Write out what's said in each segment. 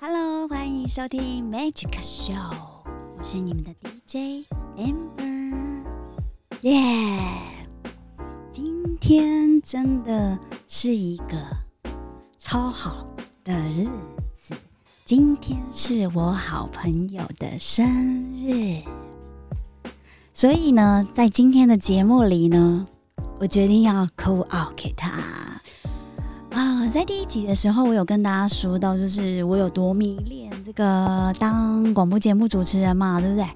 Hello，欢迎收听 Magic Show，我是你们的 DJ Amber，耶！今天真的是一个超好的日子，今天是我好朋友的生日，所以呢，在今天的节目里呢，我决定要 call out 给他。啊，在第一集的时候，我有跟大家说到，就是我有多迷恋这个当广播节目主持人嘛，对不对？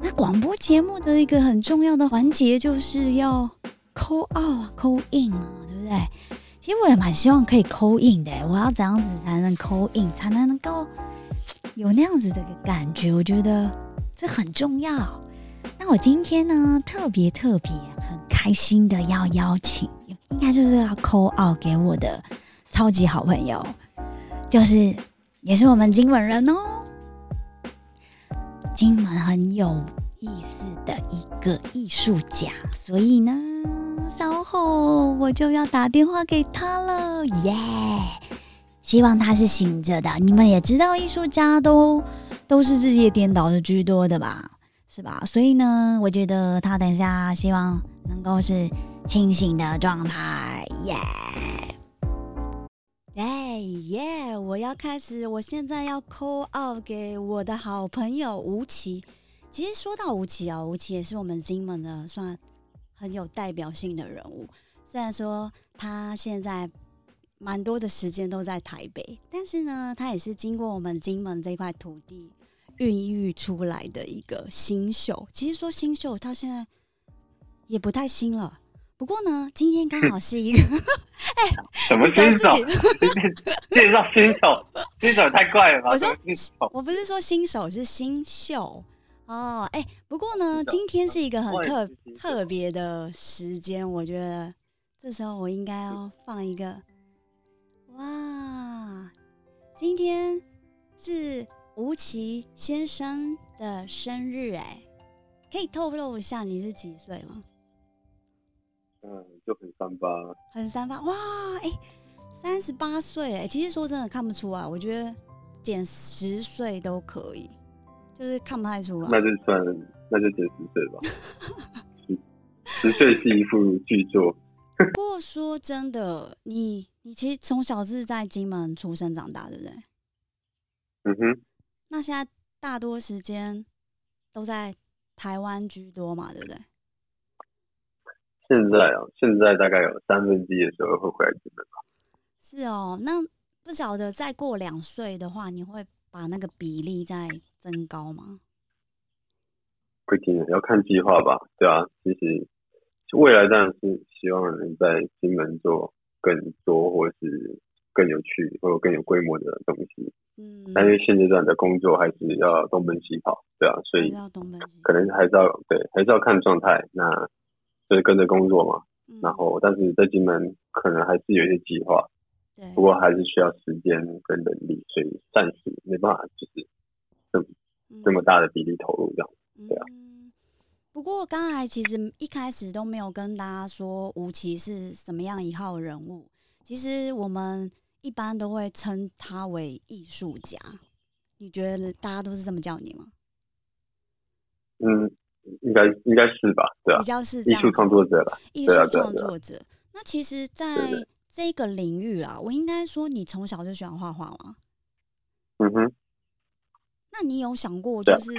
那广播节目的一个很重要的环节，就是要 call out、call in 嘛，对不对？其实我也蛮希望可以 call in 的，我要怎样子才能 call in，才能能够有那样子的感觉？我觉得这很重要。那我今天呢，特别特别很开心的要邀请。应该就是要 call out 给我的超级好朋友，就是也是我们金门人哦，金门很有意思的一个艺术家，所以呢，稍后我就要打电话给他了，耶！希望他是醒着的。你们也知道，艺术家都都是日夜颠倒的居多的吧，是吧？所以呢，我觉得他等一下希望能够是。清醒的状态，耶！哎耶！我要开始，我现在要 call out 给我的好朋友吴奇。其实说到吴奇啊，吴奇也是我们金门的算很有代表性的人物。虽然说他现在蛮多的时间都在台北，但是呢，他也是经过我们金门这块土地孕育出来的一个新秀。其实说新秀，他现在也不太新了。不过呢，今天刚好 是一个，哎，什么新手？介绍新手，新手太怪了吧？我说新手，我不是说新手，是新秀哦。哎，不过呢，今天是一个很特特别的时间，我觉得这时候我应该要放一个，哇，今天是吴奇先生的生日，哎，可以透露一下你是几岁吗？嗯，就很三八，很三八哇！哎，三十八岁哎，其实说真的看不出来，我觉得减十岁都可以，就是看不太出来。那就算，那就减十岁吧。十岁是一幅巨作。不过说真的，你你其实从小是在金门出生长大，对不对？嗯哼。那现在大多时间都在台湾居多嘛，对不对？现在啊，现在大概有三分之一的时候会回来金门吧。是哦，那不晓得再过两岁的话，你会把那个比例再增高吗？不一定，要看计划吧。对啊，其实未来当然是希望能在金门做更多或是更有趣或者更有规模的东西。嗯。但因为现阶段的工作还是要东奔西跑，对啊，所以可能还是要对，还是要看状态。那就是跟着工作嘛，然后但是在金门可能还是有一些计划，对，不过还是需要时间跟能力，所以暂时没办法就是这么这么大的比例投入这样，对啊。不过刚才其实一开始都没有跟大家说吴奇是什么样一号人物，其实我们一般都会称他为艺术家，你觉得大家都是这么叫你吗？嗯。应该应该是吧，对啊，比较是艺术创作者吧，艺术创作者。那其实，在这个领域啊，我应该说，你从小就喜欢画画吗？嗯哼。那你有想过，就是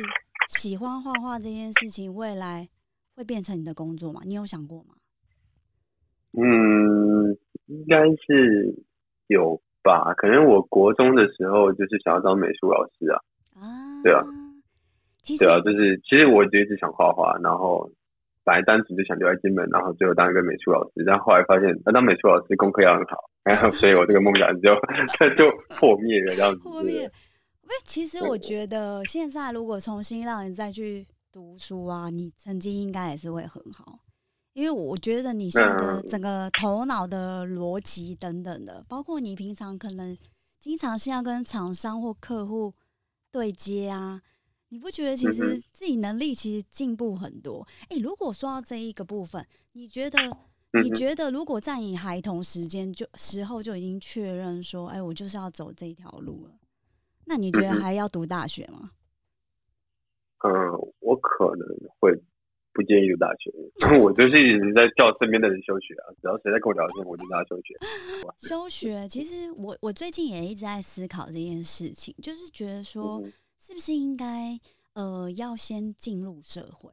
喜欢画画这件事情，未来会变成你的工作吗？你有想过吗？嗯，应该是有吧。可能我国中的时候，就是想要当美术老师啊。啊，对啊。对啊，就是其实我就一直想画画，然后本来单纯就想留在金门，然后最后当一个美术老师，但后来发现当美术老师功课要很好，然后所以我这个梦想就 就破灭了，这样子。破灭。喂，其实我觉得现在如果重新让你再去读书啊，你成绩应该也是会很好，因为我觉得你现在的整个头脑的逻辑等等的，包括你平常可能经常是要跟厂商或客户对接啊。你不觉得其实自己能力其实进步很多？哎，如果说到这一个部分，你觉得你觉得如果在你孩童时间就时候就已经确认说，哎，我就是要走这条路了，那你觉得还要读大学吗？嗯，我可能会不建议读大学，因 为我就是一直在叫身边的人休学啊，只要谁在跟我聊天，我就让他休学。休学，其实我我最近也一直在思考这件事情，就是觉得说，嗯是不是应该呃要先进入社会？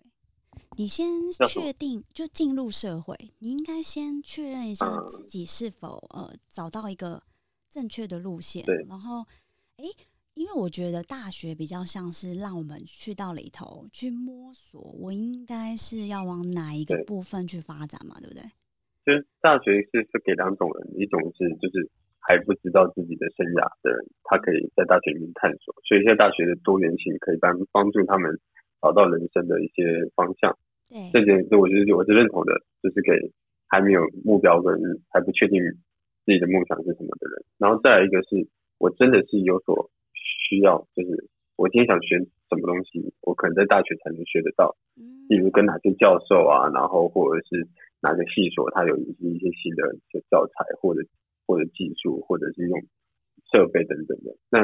你先确定就进入社会，你应该先确认一下嗯自己是否呃找到一个正确的路线，然后诶，因为我觉得大学比较像是让我们去到里头去摸索，我应该是要往哪一个部分去发展嘛，对不对？就是大学是是给两种人，一种是就是还不知道自己的生涯的人，他可以在大学里面探索，所以现在大学的多元性可以帮帮助他们找到人生的一些方向。对，这点，这我觉得我是认同的，就是给还没有目标跟还不确定自己的梦想是什么的人。然后再来一个是我真的是有所需要，就是我今天想学什么东西，我可能在大学才能学得到，嗯例如跟哪些教授啊，然后或者是哪个系所他有一些一些新的教材或者或者技术或者是用设备等等的。那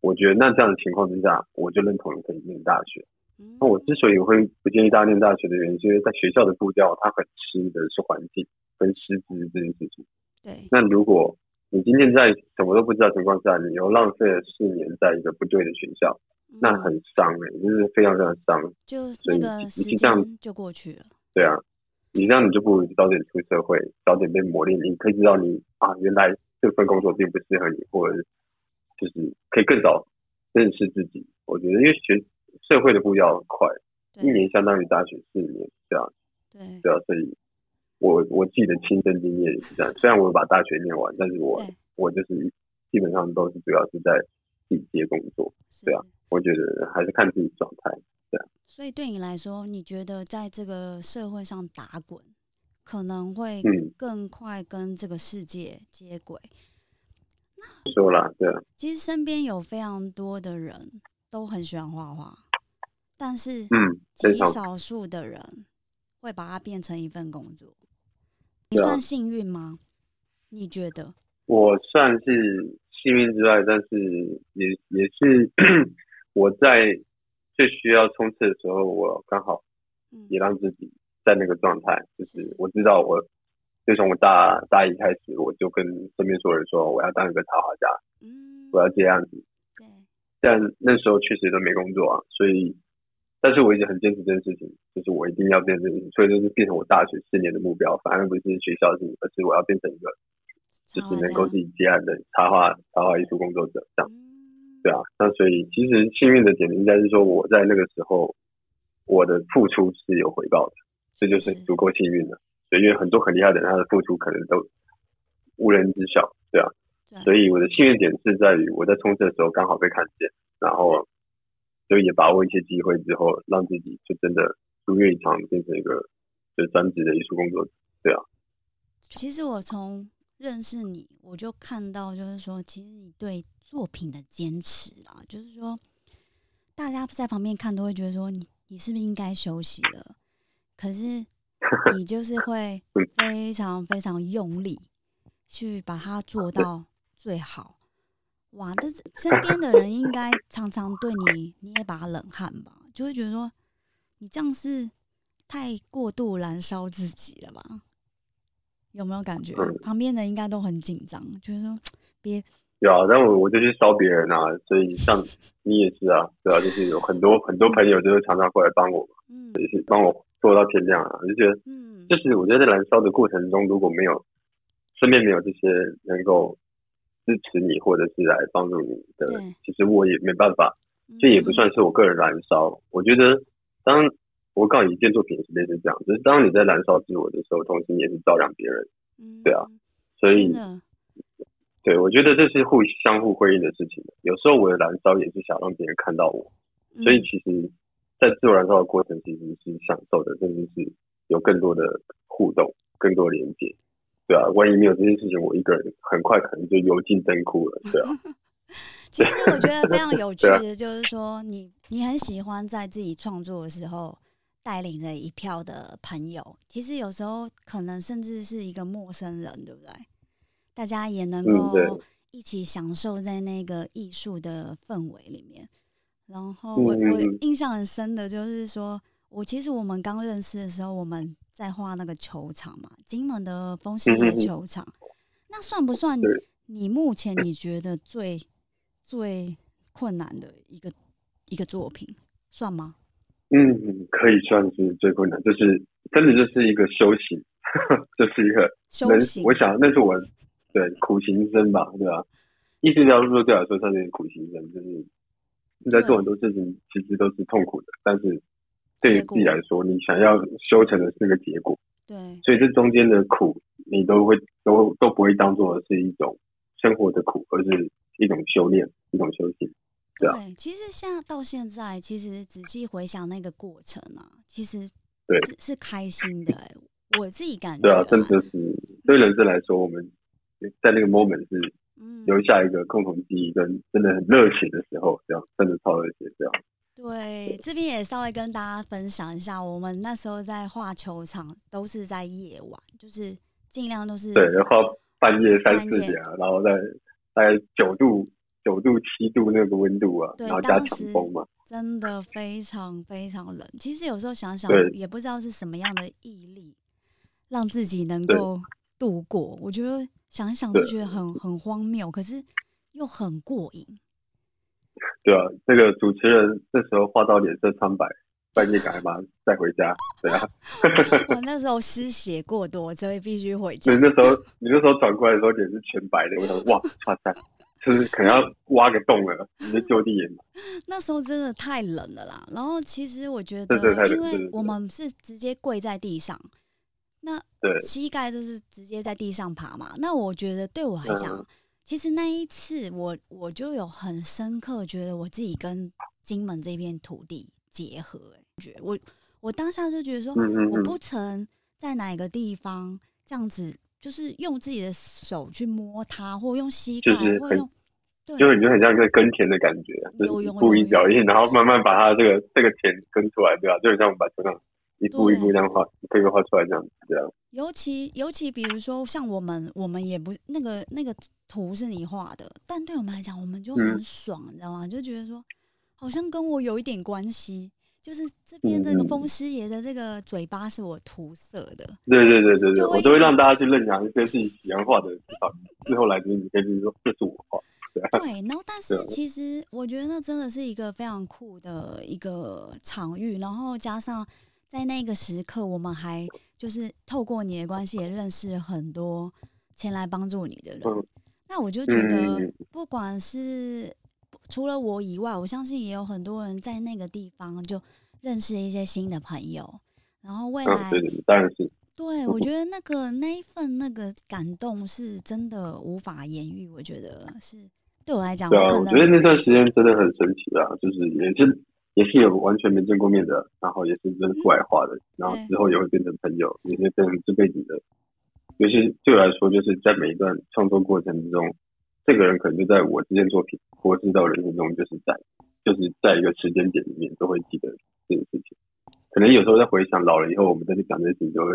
我觉得那这样的情况之下，我就认同可以念大学。嗯那我之所以会不建议大家念大学的原因，是因为在学校的步调，它很吃的是环境跟师资这件事情。对，那如果你今天在什么都不知道的情况下，你又浪费了四年在一个不对的学校，那嗯很伤哎、就是非常非常伤。就那个时间就过去了。对啊，你这样你就不如早点出社会，早点被磨练，你可以知道你啊，原来这份工作并不适合你，或者是就是可以更早认识自己。我觉得，因为学社会的步调很快，一年相当于大学四年，这样，对对啊，所以我我自己的亲身经验也是这样。虽然我有把大学念完，但是我，我就是基本上都是主要是在自己接工作。是对啊我觉得还是看自己状态。所以对你来说，你觉得在这个社会上打滚，可能会嗯，更快跟这个世界接轨？说了，对啊，其实身边有非常多的人都很喜欢画画，但是嗯，非极少数的人会把它变成一份工作。你算幸运吗？你觉得？我算是幸运之外，但是也也是 我在最需要冲刺的时候，我刚好嗯也让自己在那个状态，就是我知道我就从我大大一开始，我就跟身边所有人说我要当一个插画家，嗯，我要这样子，对，但那时候确实都没工作啊，所以，但是我一直很坚持这件事情，就是我一定要变成所以就是变成我大学四年的目标，反而不是学校的事情，而是我要变成一个就是能够自己接案的插画插画艺术工作者这样。嗯对啊，那所以其实幸运的点应该是说我在那个时候我的付出是有回报的，这就是足够幸运的。所以因为很多很厉害的人，他的付出可能都无人知晓，对啊。对所以我的幸运点是在于我在冲刺的时候刚好被看见，然后就也把握一些机会之后，让自己就真的如愿以偿变成一个就专职的艺术工作者。其实我从认识你，我就看到，就是说，其实你对作品的坚持啊，就是说，大家在旁边看都会觉得说你，你是不是应该休息了？可是 你就是会嗯非常非常用力去把它做到最好。哇，这身边的人应该常常对你捏把冷汗吧？就会觉得说，你这样是太过度燃烧自己了吧？有没有感觉？嗯旁边的应该都很紧张，就是说 别有啊，但我我就去烧别人啊，所以像你也是啊，对啊，就是有很多很多朋友就是常常过来帮我，嗯也是帮我做到天亮啊，我就觉得嗯就是我觉得在燃烧的过程中，如果没有身边没有这些能够支持你或者是来帮助你的对，其实我也没办法，这也不算是我个人燃烧。我觉得当我告诉你一件作品也是类似这样，就是当你在燃烧自我的时候，同时你也是照亮别人，嗯对啊，所以对我觉得这是互相互辉映的事情。有时候我的燃烧也是想让别人看到我，所以嗯其实，在自我燃烧的过程其实是享受的，甚至是有更多的互动、更多的连接。对啊，万一没有这件事情，我一个人很快可能就油尽灯枯了。对啊，其实我觉得非常有趣的，就是说你你很喜欢在自己创作的时候带领着一票的朋友，其实有时候可能甚至是一个陌生人，对不对？大家也能够一起享受在那个艺术的氛围里面。然后我我印象很深的就是说，我其实我们刚认识的时候，我们在画那个球场嘛，金门的风狮爷球场，那算不算你目前你觉得最最困难的一个一个作品，算吗？嗯，可以算是最困难，就是真的就是一个修行，就是一个修行。我想那是我对苦行僧吧，对吧？艺术家说对我来说算是苦行僧，就是你在做很多事情，其实都是痛苦的，但是对于自己来说，你想要修成的是那个结果。对，所以这中间的苦，你都会都都不会当做是一种生活的苦，而是一种修炼，一种修行。对，其实像到现在，其实仔细回想那个过程啊，其实对是是开心的。我自己感觉，对啊，真的是对人生来说，我们在那个 moment 是留下一个共同记忆，跟真的很热血的时候，这样真的超热血，这样。对，这边也稍微跟大家分享一下，我们那时候在画球场都是在夜晚，就是尽量都是对，然后半夜三四点啊，然后在在九度。九度七度那个温度啊，然后加强风嘛，真的非常非常冷。其实有时候想想，也不知道是什么样的毅力，让自己能够度过。我觉得想一想就觉得很很荒谬，可是又很过瘾。对啊，那个主持人这时候画到脸色苍白，半夜赶忙再回家。对啊，我 那时候失血过多，所以必须回家。你那时候 你那时候转过来的时候脸是全白的，我想哇，哇塞！就是可能要挖个洞了，你就就地掩埋。那时候真的太冷了啦。然后其实我觉得，因为我们是直接跪在地上，那膝盖就是直接在地上爬嘛。那我觉得对我来讲，其实那一次我我就有很深刻觉得我自己跟金门这片土地结合。觉我我当下就觉得说，我不曾在哪个地方这样子。就是用自己的手去摸它，或用膝盖，或用，对，就你就很像一个耕田的感觉，就是故意脚印，然后慢慢把它这个这个田耕出来，对吧？就很像我们把球场一步一步这样画，一个一个画出来这样子，这样。尤其尤其比如说像我们，我们也不那个那个图是你画的，但对我们来讲，我们就很爽，你知道吗？就觉得说好像跟我有一点关系。就是这边这个风师爷的这个嘴巴是我涂色的，对对对对对，我都会让大家去认养一些自己喜欢画的，最后来这边你可以说这是我画。对，然后但 是其实我觉得那真的是一个非常酷的一个场域，然后加上在那个时刻，我们还就是透过你的关系也认识很多前来帮助你的人。那我就觉得，不管是。除了我以外，我相信也有很多人在那个地方就认识一些新的朋友，然后未来当然是对，我觉得那个那一份那个感动是真的无法言喻。我觉得是对我来讲，对啊，我觉得那段时间真的很神奇啊，就是也是也是有完全没见过面的，然后也是真的不爱画的，然后之后也会变成朋友，也会变成这辈子的。尤其对我来说，就是在每一段创作过程之中。这个人可能就在我这件作品，或是到人生中，就是在，就是在一个时间点里面都会记得这件事情。可能有时候在回想老了以后，我们再去讲这些事情，就会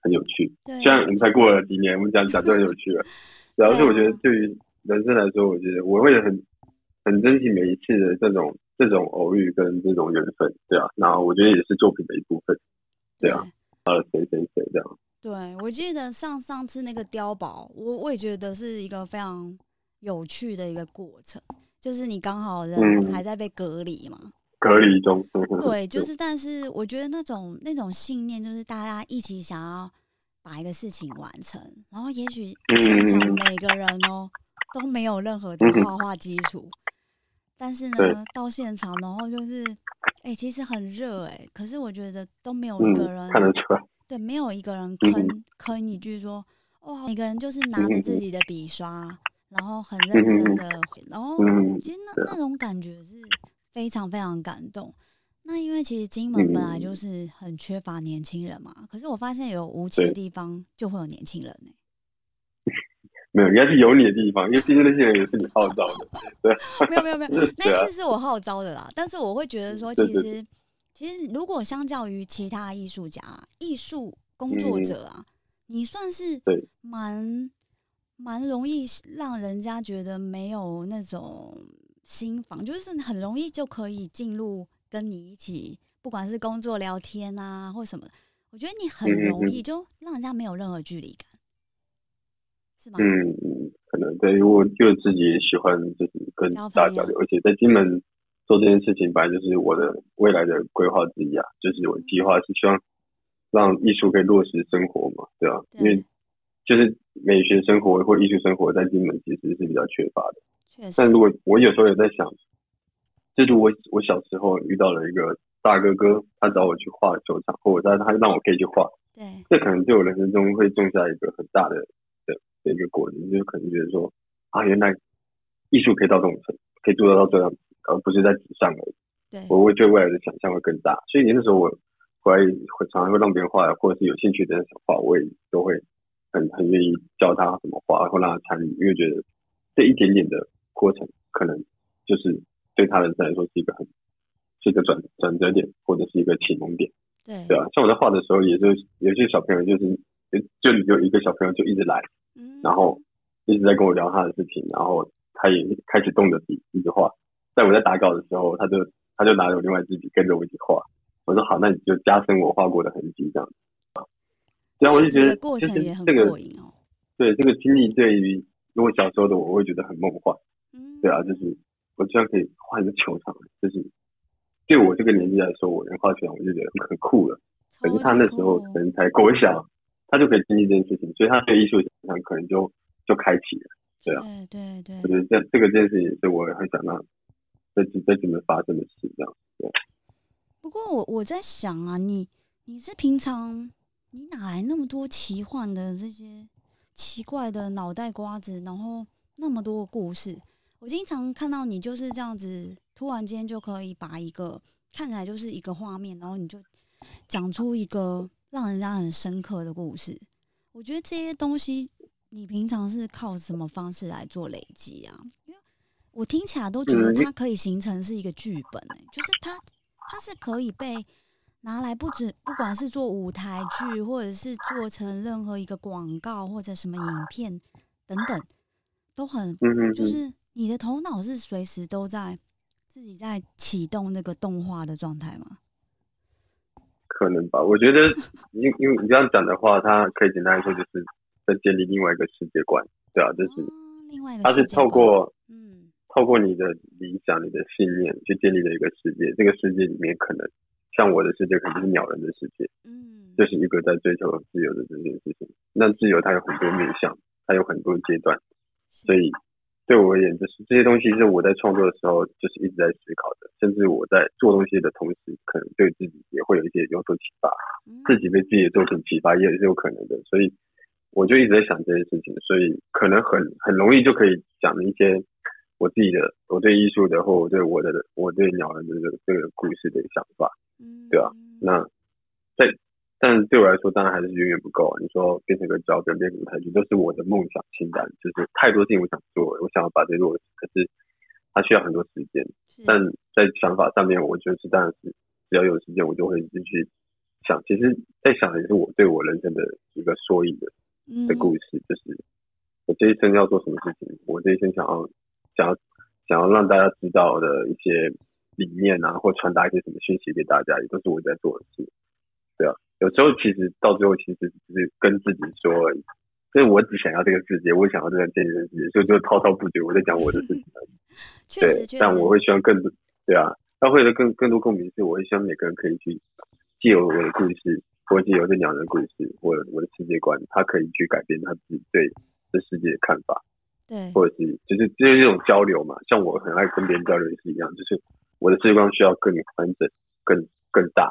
很有趣。虽然我们才过了几年，我们讲讲就很有趣了。主要是我觉得对于人生来说，我觉得我会很很珍惜每一次的这种这种偶遇跟这种缘分，对啊。然后我觉得也是作品的一部分，对啊。呃，谁谁谁这样。对，我记得上上次那个碉堡，我我也觉得是一个非常。有趣的一个过程，就是你刚好人还在被隔离嘛，隔离中。对，就是，但是我觉得那种那种信念，就是大家一起想要把一个事情完成，然后也许现场每个人哦都没有任何的画画基础，但是呢到现场，然后就是，哎，其实很热哎，可是我觉得都没有一个人看得出来，对，没有一个人坑坑一句说，哇，每个人就是拿着自己的笔刷。然后很认真的，然后其实那那种感觉是非常非常感动。那因为其实金门本来就是很缺乏年轻人嘛，可是我发现有无奇的地方就会有年轻人呢。没有，应该是有你的地方，因为毕竟那些人也是你号召的。对，没有没有 没有，那次是我号召的啦。但是我会觉得说，其实其实如果相较于其他艺术家、艺术工作者啊，你算是蛮。蛮容易让人家觉得没有那种心房，就是很容易就可以进入跟你一起，不管是工作聊天啊或什么，我觉得你很容易就让人家没有任何距离感，是吗？嗯嗯，可能对我就自己喜欢就是跟大家交流，而且在金门做这件事情，本来就是我的未来的规划之一啊，就是我计划是希望让艺术可以落实生活嘛，对吧？因为就是美学生活或艺术生活在金门其实是比较缺乏的。确实。但如果我有时候也在想，就是我我小时候遇到了一个大哥哥，他找我去画球场，或者他他让我可以去画。对。这可能对我人生中会种下一个很大的的的一个果子，就可能觉得说啊，原来艺术可以到这种程，可以做得到这样子，而不是在纸上而已。对。我会对未来的想象会更大，所以那时候我会会常常会让别人画，或者是有兴趣的人想画，我也都会。很很愿意教他怎么画，或让他参与，因为觉得这一点点的过程，可能就是对他人生来说是一个很是一个转转折点，或者是一个启蒙点。对对啊，像我在画的时候，也是有些小朋友就是就有一个小朋友就一直来，然后一直在跟我聊他的事情，然后他也开始动着笔一直画。在我在打稿的时候，他就他就拿着我另外一支笔跟着我一起画。我说好，那你就加深我画过的痕迹，这样子。然后我就觉得，就是这个，对这个经历，对于如果小时候的我，我会觉得很梦幻。嗯，对啊，就是我居然可以画一个球场，就是对我这个年纪来说，我能画球场，我就觉得很酷了。可是他那时候可能才国小，他就可以经历这件事情，所以他对艺术想象可能就就开启了。对啊，对对对，我觉得这这个件事情是我很想让在在这边发生的事，这样。对。不过我我在想啊，你你是平常。你哪来那么多奇幻的这些奇怪的脑袋瓜子？然后那么多故事，我经常看到你就是这样子，突然间就可以把一个看起来就是一个画面，然后你就讲出一个让人家很深刻的故事。我觉得这些东西，你平常是靠什么方式来做累积啊？因为我听起来都觉得它可以形成是一个剧本，哎，就是它它是可以被。拿来不止，不管是做舞台剧，或者是做成任何一个广告或者什么影片等等，都很，就是你的头脑是随时都在自己在启动那个动画的状态吗？可能吧，我觉得，因因为你这样讲的话，它可以简单来说，就是在建立另外一个世界观，对啊，就是另外一个，它是透过，嗯，透过你的理想、你的信念去建立的一个世界，这个世界里面可能。像我的世界可能是鸟人的世界，嗯，就是一个在追求自由的这件事情。那自由它有很多面向，它有很多阶段，所以对我而言，就是这些东西是我在创作的时候就是一直在思考的，甚至我在做东西的同时，可能对自己也会有一些有所启发，自己被自己的作品启发也是有可能的。所以我就一直在想这些事情，所以可能很很容易就可以讲一些。我自己的，我对艺术的，或我对我的，我对鸟人的这个这个故事的想法，嗯，对吧？那在，但对我来说，当然还是远远不够啊。你说变成个脚本，变成台剧，都是我的梦想清单，就是太多事情我想做，我想要把这落实，可是它需要很多时间。但在想法上面，我就是当然是只要有时间，我就会继续想。其实，在想的也是我对我人生的一个缩影的的故事，就是我这一生要做什么事情，我这一生想要。想要想要让大家知道的一些理念啊，或传达一些什么讯息给大家，也都是我在做的事。对啊，有时候其实到最后，其实只是跟自己说而已。所以我只想要这个世界，我想要这个健身世界，所以就滔滔不绝，我在讲我的事情而已。对，但我会希望更多，对啊，他会有更更多共鸣是，我会希望每个人可以去借由我的故事，或借由这两人的故事，或者我的世界观，他可以去改变他自己对这世界的看法。对，或者是就是就是这种交流嘛，像我很爱跟别人交流也是一样，就是我的世界观需要更完整、更更大，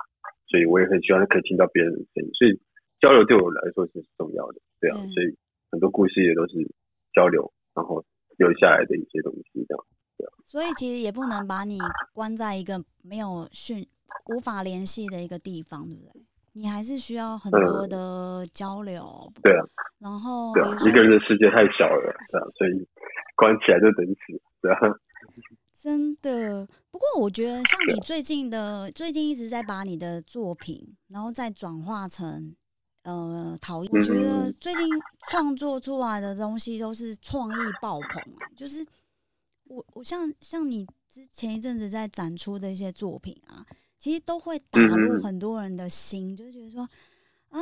所以我也很希望可以听到别人的声音，所以交流对我来说是重要的，对啊，所以很多故事也都是交流，然后留下来的一些东西，这样，对啊。所以其实也不能把你关在一个没有讯、无法联系的一个地方，对不对？你还是需要很多的交流，对啊，然后对啊，一个人的世界太小了，对啊，所以关起来就等死，对啊。真的，不过我觉得像你最近的，最近一直在把你的作品，然后再转化成呃陶艺，我觉得最近创作出来的东西都是创意爆棚啊，就是我我像像你之前一阵子在展出的一些作品啊，其实都会打入很多人的心，就觉得说啊，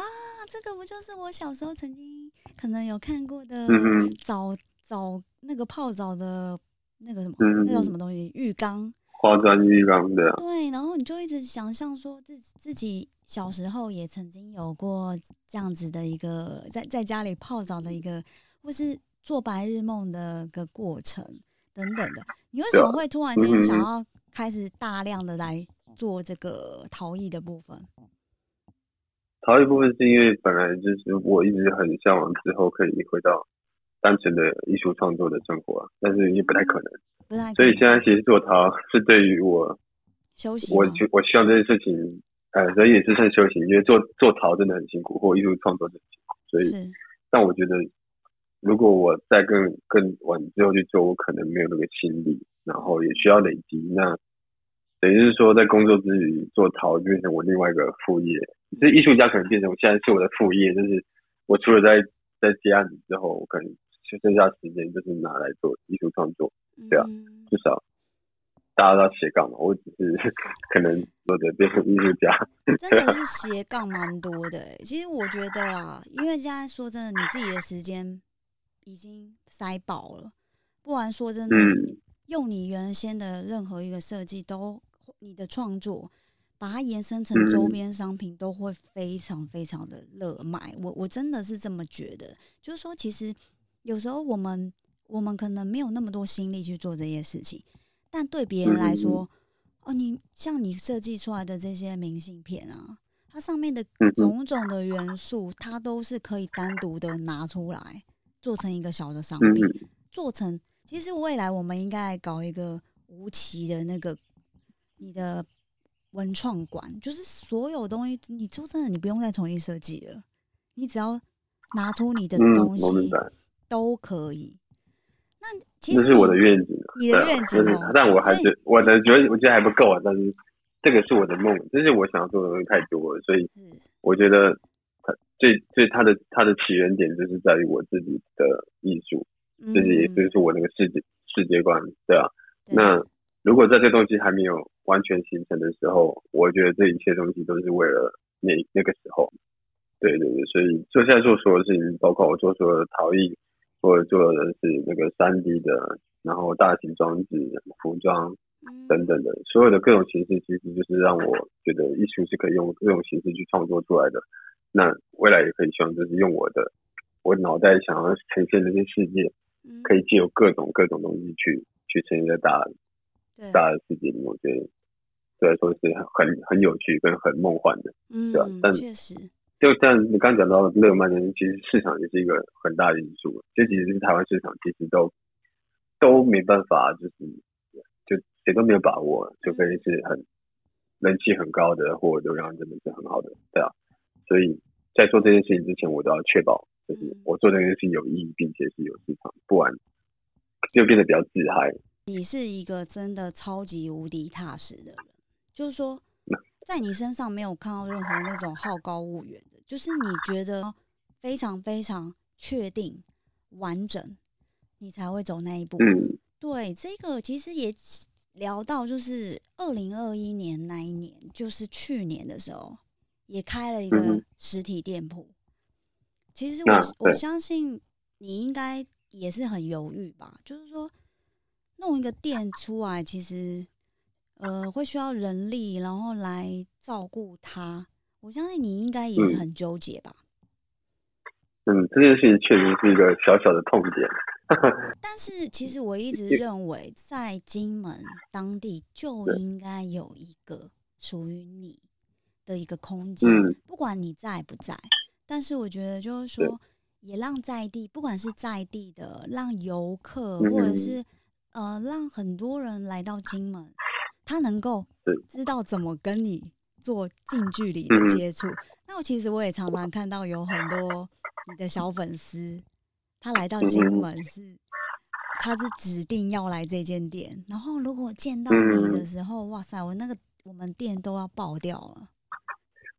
这个不就是我小时候曾经可能有看过的澡澡那个泡澡的那个什么，那叫什么东西浴缸。花砖浴缸的，对，然后你就一直想象说自自己小时候也曾经有过这样子的一个在在家里泡澡的一个，或是做白日梦的个过程等等的。你为什么会突然间想要开始大量的来做这个陶艺的部分？陶艺部分是因为本来就是我一直很向往之后可以回到单纯的艺术创作的生活，但是也不太可能。所以现在其实做陶是对于我休息，我就我希望这件事情，呃，所以也是算修行，因为做做陶真的很辛苦，或艺术创作很辛苦。所以，但我觉得，如果我再更更晚之后去做，我可能没有那个心力，然后也需要累积。那等于是说，在工作之余做陶就变成我另外一个副业。这艺术家可能变成我现在是我的副业，就是我除了在在接案子之后，我可能就剩下时间就是拿来做艺术创作。对啊，至少大家都要斜杠嘛。我只是可能或者变成艺术家，真的是斜杠蛮多的。其实我觉得啊，因为现在说真的，你自己的时间已经塞饱了。不然说真的，用你原先的任何一个设计，都你的创作，把它延伸成周边商品，都会非常非常的热卖。我我真的是这么觉得。就是说，其实有时候我们。我们可能没有那么多心力去做这些事情，但对别人来说，哦，你像你设计出来的这些明信片啊，它上面的种种的元素，它都是可以单独的拿出来做成一个小的商品，做成。其实未来我们应该搞一个无奇的那个你的文创馆，就是所有东西，你说真的，你不用再重新设计了，你只要拿出你的东西都可以。那这是我的愿景，你的愿景但我还是我的觉得我觉得还不够啊。但是这个是我的梦，这是我想要做的东西太多了，所以我觉得它最最它的它的起源点就是在于我自己的艺术，就是也就是我那个世界世界观，对啊。那如果在这东西还没有完全形成的时候，我觉得这一切东西都是为了那那个时候。对对对，所以就现在做所有事情，包括我做所有的陶艺。或者做的是那个三 D 的，然后大型装置、服装等等的，所有的各种形式，其实就是让我觉得艺术是可以用各种形式去创作出来的。那未来也可以希望就是用我的我脑袋想要呈现这些世界，可以借由各种各种东西去去呈现在大大的世界里面。我觉得对来说是很很有趣跟很梦幻的，对吧？但确实。就像你刚讲到的勒曼的，其实市场也是一个很大的因素。这其实是台湾市场，其实都都没办法，就是就谁都没有把握，除非是很人气很高的，或者流量真的是很好的，对啊。所以在做这件事情之前，我都要确保，就是我做这件事情有意义，并且是有市场，不然就变得比较自嗨。你是一个真的超级无敌踏实的人，就是说。在你身上没有看到任何那种好高骛远的，就是你觉得非常非常确定完整，你才会走那一步。对，这个其实也聊到，就是二零二一年那一年，就是去年的时候，也开了一个实体店铺。其实我我相信你应该也是很犹豫吧，就是说弄一个店出来，其实。呃，会需要人力，然后来照顾他。我相信你应该也很纠结吧？嗯，这件事情确实是一个小小的痛点。但是，其实我一直认为，在金门当地就应该有一个属于你的一个空间，不管你在不在。但是，我觉得就是说，也让在地，不管是在地的，让游客，或者是呃，让很多人来到金门。他能够知道怎么跟你做近距离的接触。那我其实我也常常看到有很多你的小粉丝，他来到金门是，他是指定要来这间店。然后如果见到你的时候，哇塞，我那个我们店都要爆掉了。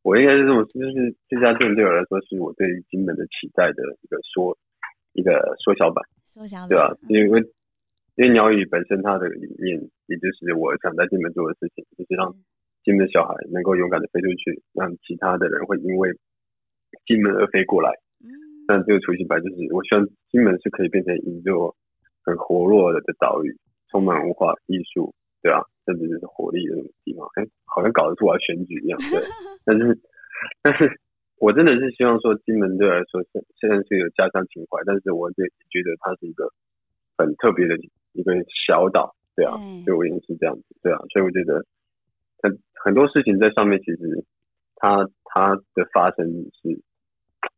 我应该是这么，就是这家店对我来说是我对于金门的期待的一个缩一个缩小版，缩小版对吧、嗯因为因为鸟语本身它的理念，也就是我想在金门做的事情，就是让是金门的小孩能够勇敢的飞出去，让其他的人会因为金门而飞过来。嗯那这个雏形版就是，我希望金门是可以变成一座很活络的岛屿，充满文化艺术，对啊，甚至是活力的那种地方。哎，好像搞得出我要选举一样，对。但是，但是我真的是希望说，金门对我来说是虽然是有家乡情怀，但是我也觉得它是一个很特别的一个小岛，对啊，对对我也是这样子，对啊，所以我觉得很很多事情在上面，其实它它的发生是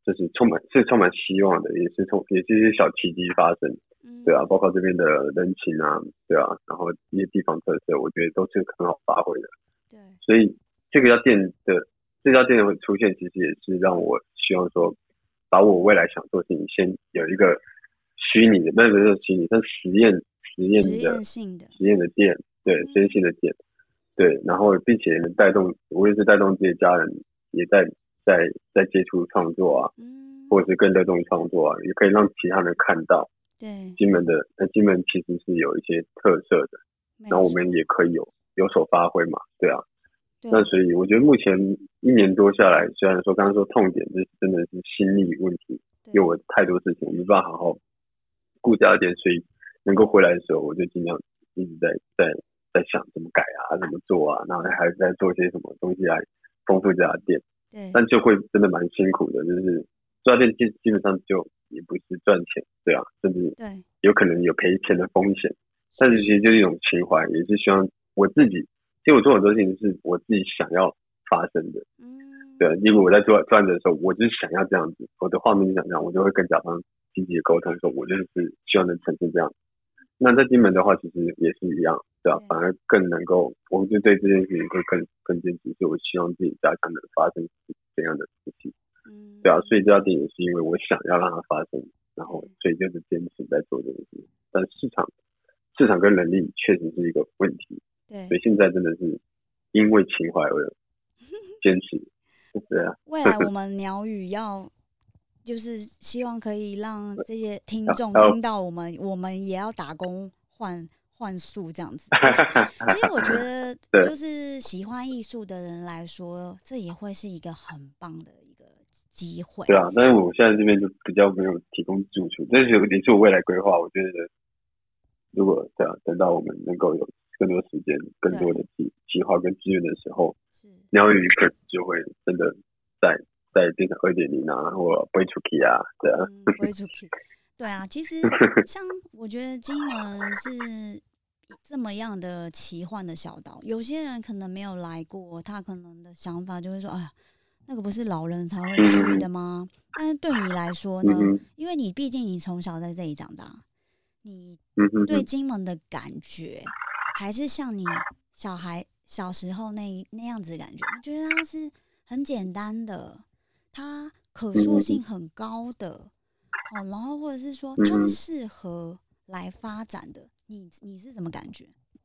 就是充满是充满希望的，也是充也是一些小奇迹发生，嗯对啊，包括这边的人情啊，对啊，然后一些地方特色，我觉得都是很好发挥的。对所以这个家店的这家店的出现，其实也是让我希望说，把我未来想做的事情先有一个虚拟的，不是不是虚拟，但实验实验实的。实验的店，对嗯。实验性的店，对，然后并且能带动，无论是带动自己的家人，也在在在接触创作啊，嗯。或者是更带动创作啊，也可以让其他人看到对，金门的，那金门其实是有一些特色的，然后我们也可以有有所发挥嘛，对啊。那所以我觉得目前一年多下来，虽然说刚刚说痛点就是真的是心力问题，对。因为我太多事情我没办法好好顾家店，所以能够回来的时候，我就尽量一直在在在想怎么改啊，怎么做啊，然后还在做些什么东西来丰富这家店，对但就会真的蛮辛苦的，就是这家店基基本上就也不是赚钱，对啊，甚至对有可能有赔钱的风险，但是其实就是一种情怀，也是希望我自己，其实我做很多事情是我自己想要发生的，嗯对，因为我在做做案子的时候，我就是想要这样子，我的画面就想这样，我就会跟甲方积极的沟通，说我就是希望能呈现这样。那在金门的话，其实也是一样，对吧、对反而更能够，我就对这件事情会更更坚持，是我希望自己家乡能发生这样的事情，嗯。对啊，所以这家店也是因为我想要让它发生，然后所以就是坚持在做这件事情。但市场市场跟能力确实是一个问题，对。所以现在真的是因为情怀而坚持，对啊。未来我们鸟语要就是希望可以让这些听众听到我们，我们也要打工换换宿这样子。其实我觉得，就是喜欢艺术的人来说，这也会是一个很棒的一个机会。对啊，但是我现在这边就比较没有提供住处，这是也是我未来规划。我觉得如果对啊，等到我们能够有更多时间、更多的计计划跟资源的时候，是，鸟语可能就会真的在在变成二点零啊，或飞出去啊，对啊，嗯，不会出去。对啊，其实 像我觉得金门是这么样的奇幻的小岛，有些人可能没有来过，他可能的想法就会说：“哎呀，那个不是老人才会去的吗？”但是对你来说呢嗯，因为你毕竟你从小在这里长大，你对，金门的感觉，还是像你小孩小时候那那样子的感觉？你觉得它是很简单的，它可塑性很高的，哦，然后或者是说它是嗯适合来发展的，你你是什么感觉？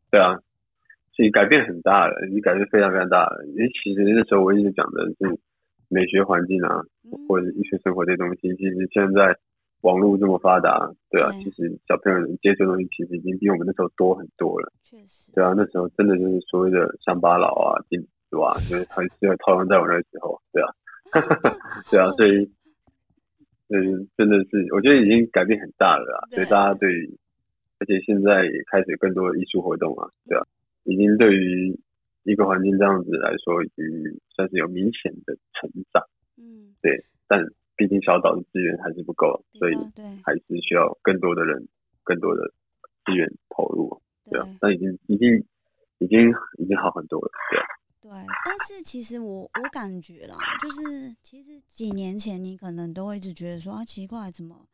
对啊，所以改变很大了，你改变非常非常大了。因为其实那时候我一直讲的是美学环境啊，嗯或者是艺术生活这些东西，其实现在网络这么发达，对啊，对其实小朋友能接触的东西其实已经比我们那时候多很多了。确实，对啊，那时候真的就是所谓的乡巴佬啊、金子啊，就是很适合套用在我那时候，对啊，对啊，所以，嗯，真的是我觉得已经改变很大了啦，所以对大家对，而且现在也开始更多的艺术活动啊，对啊，已经对于一个环境这样子来说，已经算是有明显的成长，嗯，对但毕竟小岛的资源还是不够，所以对还是需要更多的人、更多的资源投入，对对啊，那已经已经已经已经好很多了，对啊。对，但是其实我我感觉啦，就是其实几年前你可能都会一直觉得说啊，奇怪，怎么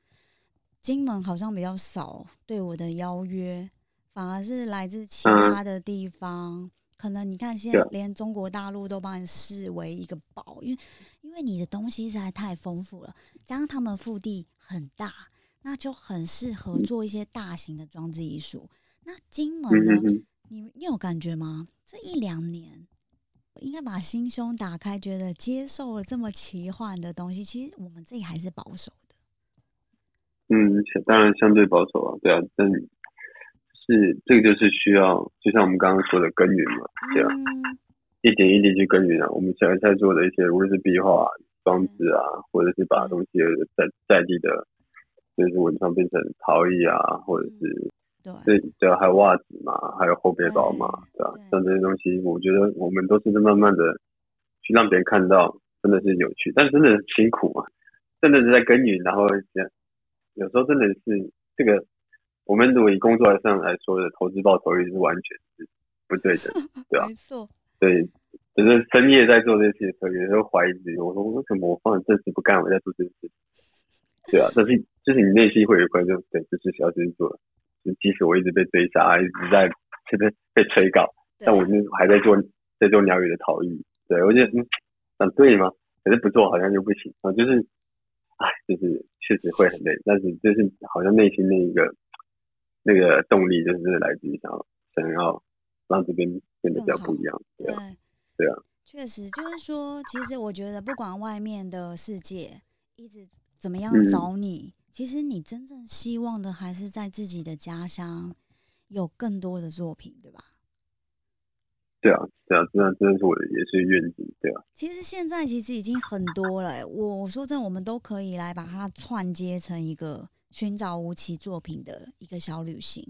金门好像比较少对我的邀约，反而是来自其嗯他的地方。可能你看，现在连中国大陆都把你视为一个宝，因为因为你的东西实在太丰富了，加上他们腹地很大，那就很适合做一些大型的装置艺术。那金门呢？你你有感觉吗？这一两年应该把心胸打开，觉得接受了这么奇幻的东西。其实我们自己还是保守的。嗯，当然相对保守啊，对啊，但是这个就是需要，就像我们刚刚说的耕耘嘛，对啊，一点一滴去耕耘啊。我们现在在做的一些，无论是壁画、装置啊，或者是把东西在在地的，就是文创变成陶艺啊，或者是对对啊，还有袜子嘛，还有后背包嘛，对吧？像这些东西，我觉得我们都是在慢慢的去让别人看到，真的是有趣，但真的辛苦嘛，真的是在耕耘，然后。有时候真的是这个，我们如果以工作上来说的投资报酬率是完全是不对的，对吧？没错。对，只是深夜在做这些事，有时候怀疑自己，我说为什么我放正事不干，我在做这些事？对啊，但是就是你内心会有一块，就对，就是需要去做。就即使我一直被追杀，一直在这边被催稿，但我就还在做在做鸟语的陶艺。对我觉得嗯，想对吗？可是不做好像又不行啊，就是。哎，就是确实会很累，但是就是好像内心那一个那个动力，就是来自于想要想要让这边变得比较不一样，对啊，对啊，确实就是说，其实我觉得不管外面的世界一直怎么样找你，其实你真正希望的还是在自己的家乡有更多的作品，对吧？对啊，对啊，真的真的是我的也是愿景，对啊。其实现在其实已经很多了，我我说真的，我们都可以来把它串接成一个寻找吴奇作品的一个小旅行。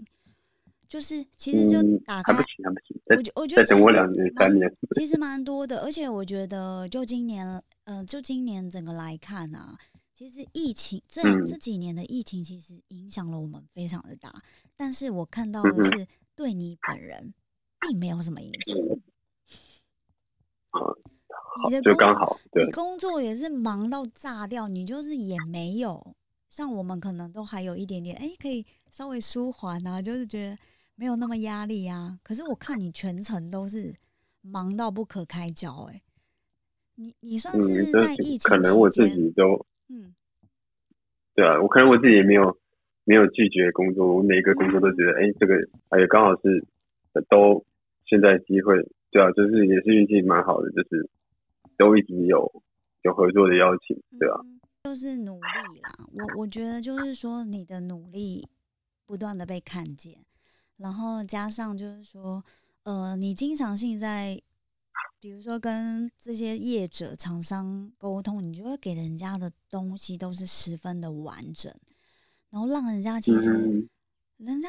就是其实就打开，不行，不行。我我觉得等我两年三年，其实蛮多的。而且我觉得，就今年，呃，就今年整个来看啊，其实疫情这这几年的疫情其实影响了我们非常的大。但是我看到的是，对你本人。并没有什么影响。你的就刚好，你工作也是忙到炸掉，你就是也没有像我们可能都还有一点点，哎，可以稍微舒缓啊，就是觉得没有那么压力啊。可是我看你全程都是忙到不可开交，哎，你你算是在疫情可能我自己都，嗯，对啊，我可能我自己也没有没有拒绝工作，我每一个工作都觉得，哎，这个哎刚好是都。现在机会，对啊，就是也是运气蛮好的，就是都一直有有合作的邀请，对啊，就是努力啦。我我觉得就是说你的努力不断的被看见，然后加上就是说，呃，你经常性在，比如说跟这些业者厂商沟通，你就会给人家的东西都是十分的完整，然后让人家其实人家。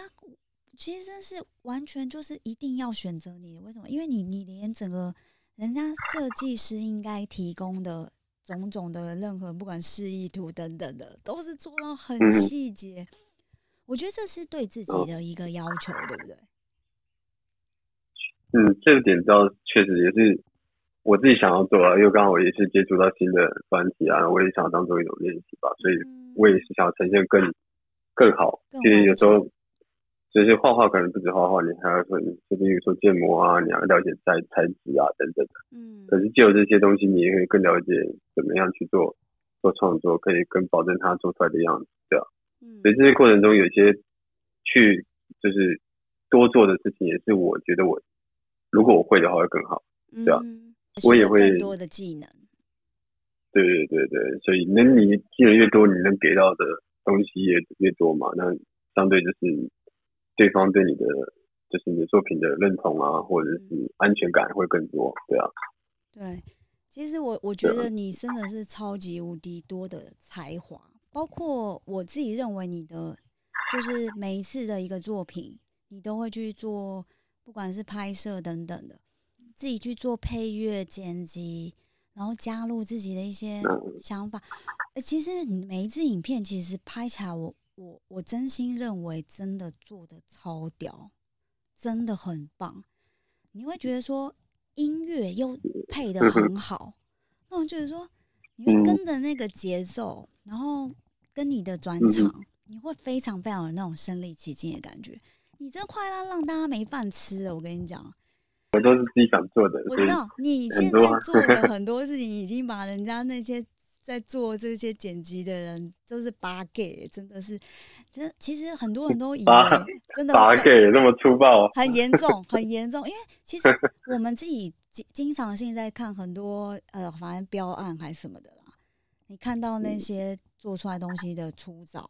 其实是完全就是一定要选择你，为什么？因为你你连整个人家设计师应该提供的种种的任何不管示意图等等的，都是做到很细节。我觉得这是对自己的一个要求，对不对？嗯，这个点倒确实也是我自己想要做啊，因为刚好我也是接触到新的专题啊，我也想要当做一种练习吧，所以我也是想要呈现更更好。其实有时候。就是画画可能不止画画，你还要说，就比如说建模啊，你要了解材材质啊等等的。嗯。可是就有这些东西，你也会更了解怎么样去做做创作，可以更保证它做出来的样子，对吧？嗯。所以这些过程中，有些去就是多做的事情，也是我觉得我如果我会的话会更好，对吧？我也会更多的技能。对对对对，所以能你技能越多，你能给到的东西也越多嘛，那相对就是。对方对你的就是你的作品的认同啊，或者是安全感会更多，对啊。对，其实我我觉得你真的是超级无敌多的才华，包括我自己认为你的就是每一次的一个作品，你都会去做，不管是拍摄等等的，自己去做配乐剪辑，然后加入自己的一些想法。呃，其实每一支影片其实拍起来我。我我真心认为，真的做的超屌，真的很棒。你会觉得说音乐又配的很好，那我觉得说你会跟着那个节奏，然后跟你的转场，你会非常非常有那种身临其境的感觉。你这快要让大家没饭吃了，我跟你讲。我都是自己想做的。我知道你现在 做的很多事情，已经把人家那些。在做这些剪辑的人都是八 gay，真的是，真其实很多人都以为 真的八 gay 那么粗暴，很严重，很严重。因为其实我们自己经经常性在看很多呃，反正标案还是什么的啦，你看到那些做出来东西的粗糙，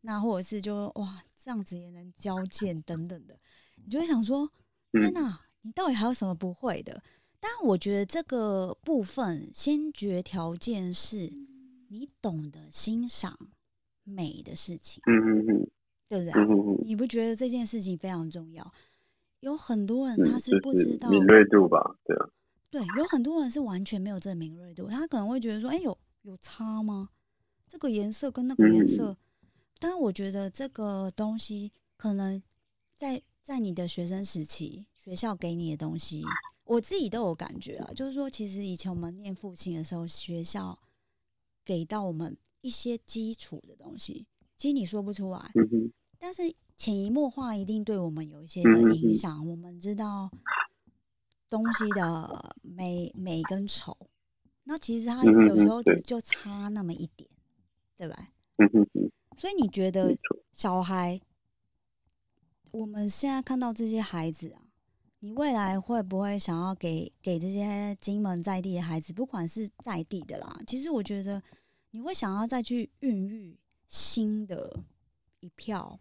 那或者是就哇这样子也能交件等等的，你就会想说，天哪，你到底还有什么不会的？但我觉得这个部分先决条件是你懂得欣赏美的事情，嗯嗯嗯，对不对？你不觉得这件事情非常重要？有很多人他是不知道敏锐度吧？对啊，对，有很多人是完全没有这个敏锐度，他可能会觉得说：“哎，有有差吗？这个颜色跟那个颜色。”但我觉得这个东西可能在在你的学生时期，学校给你的东西。我自己都有感觉啊，就是说，其实以前我们念父亲的时候，学校给到我们一些基础的东西，其实你说不出来，但是潜移默化一定对我们有一些的影响。我们知道东西的美美跟丑，那其实它有时候只就差那么一点，对吧？所以你觉得小孩，我们现在看到这些孩子啊？你未来会不会想要给给这些金门在地的孩子，不管是在地的啦，其实我觉得你会想要再去孕育新的一票，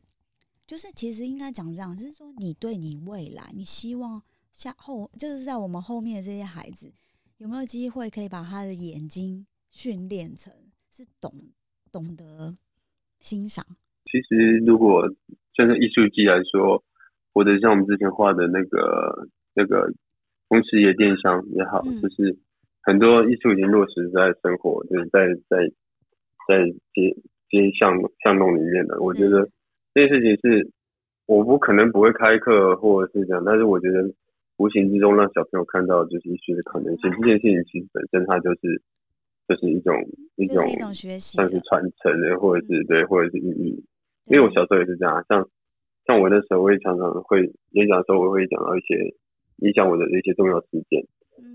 就是其实应该讲这样，就是说你对你未来，你希望下后就是在我们后面的这些孩子，有没有机会可以把他的眼睛训练成是懂懂得欣赏？其实如果真的艺术季来说。或者像我们之前画的那个那个风池野电商也好，就是很多艺术已经落实在生活，就是在在在街街巷巷弄里面的。我觉得这件事情是我不可能不会开课或者是这样，但是我觉得无形之中让小朋友看到就是艺术的可能性。这件事情其实本身它就是就是一种一种一种学习，算是传承的，或者是对，或者是意义。因为我小时候也是这样，像。像我那时候，我也常常会演讲的时候，我会讲到一些影响我的一些重要事件。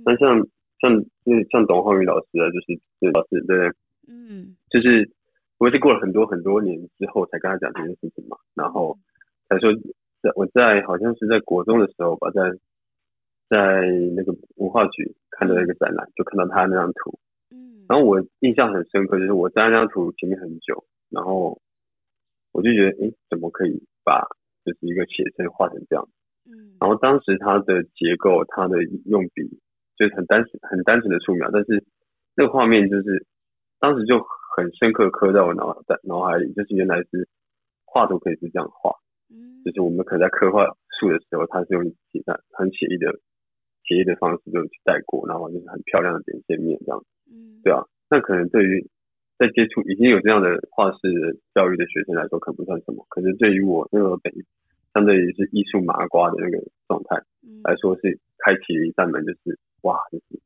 那像像就是像董浩宇老师啊，就是老师对，嗯，就是我是过了很多很多年之后才跟他讲这件事情嘛，然后才说在我在好像是在国中的时候吧，在在那个文化局看到一个展览，就看到他那张图，嗯，然后我印象很深刻，就是我在那张图前面很久，然后我就觉得，哎，怎么可以把就是一个写生画成这样，嗯，然后当时它的结构，它的用笔就是很单纯、很单纯的素描，但是那个画面就是当时就很深刻刻在我脑在脑海里，就是原来是画图可以是这样画，嗯，就是我们可能在刻画树的时候，它是用写在很写意的写意的方式就去带过，然后就是很漂亮的点线面这样，嗯，对啊，那可能对于在接触已经有这样的画室教育的学生来说，可不算什么。可是对于我那个本相对于是艺术麻瓜的那个状态来说，是开启了一扇门，就是哇，就是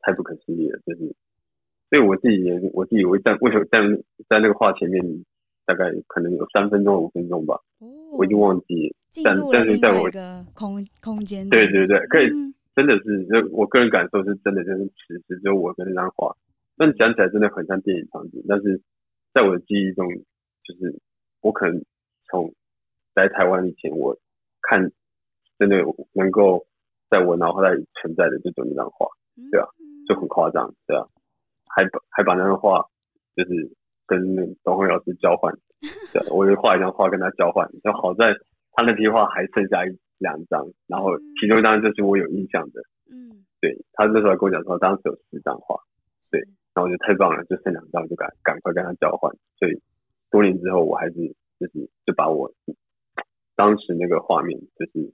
太不可思议了。就是，所以我自己也我自己会站，为什么站在那个画前面，大概可能有三分钟、五分钟吧，我已经忘记。但但是在我个空空间，对对对，可以，真的是，就我个人感受是真的，就是此时只有我跟那张画。但讲起来真的很像电影场景，但是在我的记忆中，就是我可能从在台湾以前，我看真的能够在我脑海里存在的这种一张画，对啊，就很夸张，对啊，还把还把那张画就是跟那董辉老师交换，对，我就画一张画跟他交换，就好在他那批画还剩下一两张，然后其中一张就是我有印象的，嗯，对他那时候跟我讲说，当时有十张画，对。然后我觉得太棒了，就剩两张，就赶赶快跟他交换。所以多年之后，我还是就是就把我当时那个画面，就是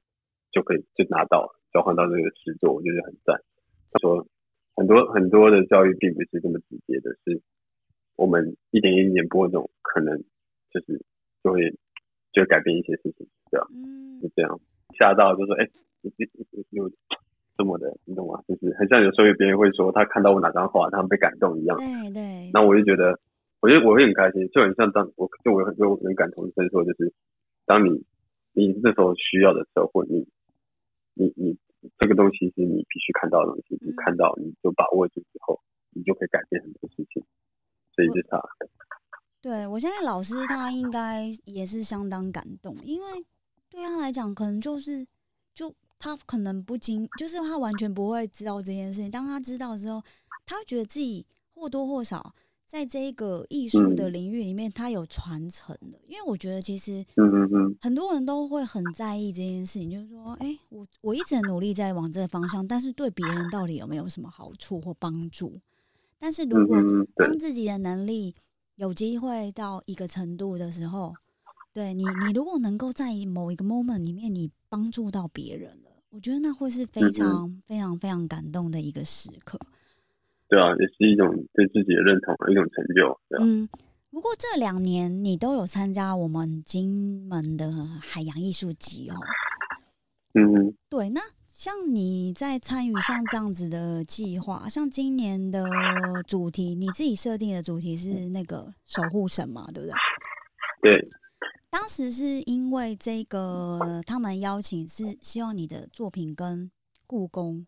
就可以就拿到交换到这个诗作，我觉得很赞。他说很多很多的教育并不是这么直接的，是我们一点一点播种，可能就是就会就会改变一些事情，对吧？嗯，就这样吓到就说哎，有。这么的，你懂吗？就是很像有时候有别人会说他看到我哪张画，他们被感动一样。对对。那我就觉得，我觉得我会很开心，就很像当我就我很多很感同身受，就是当你你这时候需要的时候，或你你你这个东西是你必须看到的东西，你看到你就把握住之后，你就可以改变很多事情。所以是他。对我现在老师他应该也是相当感动，因为对他来讲，可能就是就他可能不经，就是他完全不会知道这件事情。当他知道之后，他觉得自己或多或少在这个艺术的领域里面，他有传承的。因为我觉得其实，嗯嗯嗯，很多人都会很在意这件事情，就是说，哎，我我一直很努力在往这个方向，但是对别人到底有没有什么好处或帮助？但是如果当自己的能力，有机会到一个程度的时候，对你，你如果能够在某一个 moment 里面，你帮助到别人了，我觉得那会是非常非常非常感动的一个时刻。对啊，也是一种对自己的认同，一种成就。嗯，不过这两年你都有参加我们金门的海洋艺术节哦。嗯，对，那。像你在参与像这样子的计划，像今年的主题，你自己设定的主题是那个守护神嘛，对不对？对。当时是因为这个，他们邀请是希望你的作品跟故宫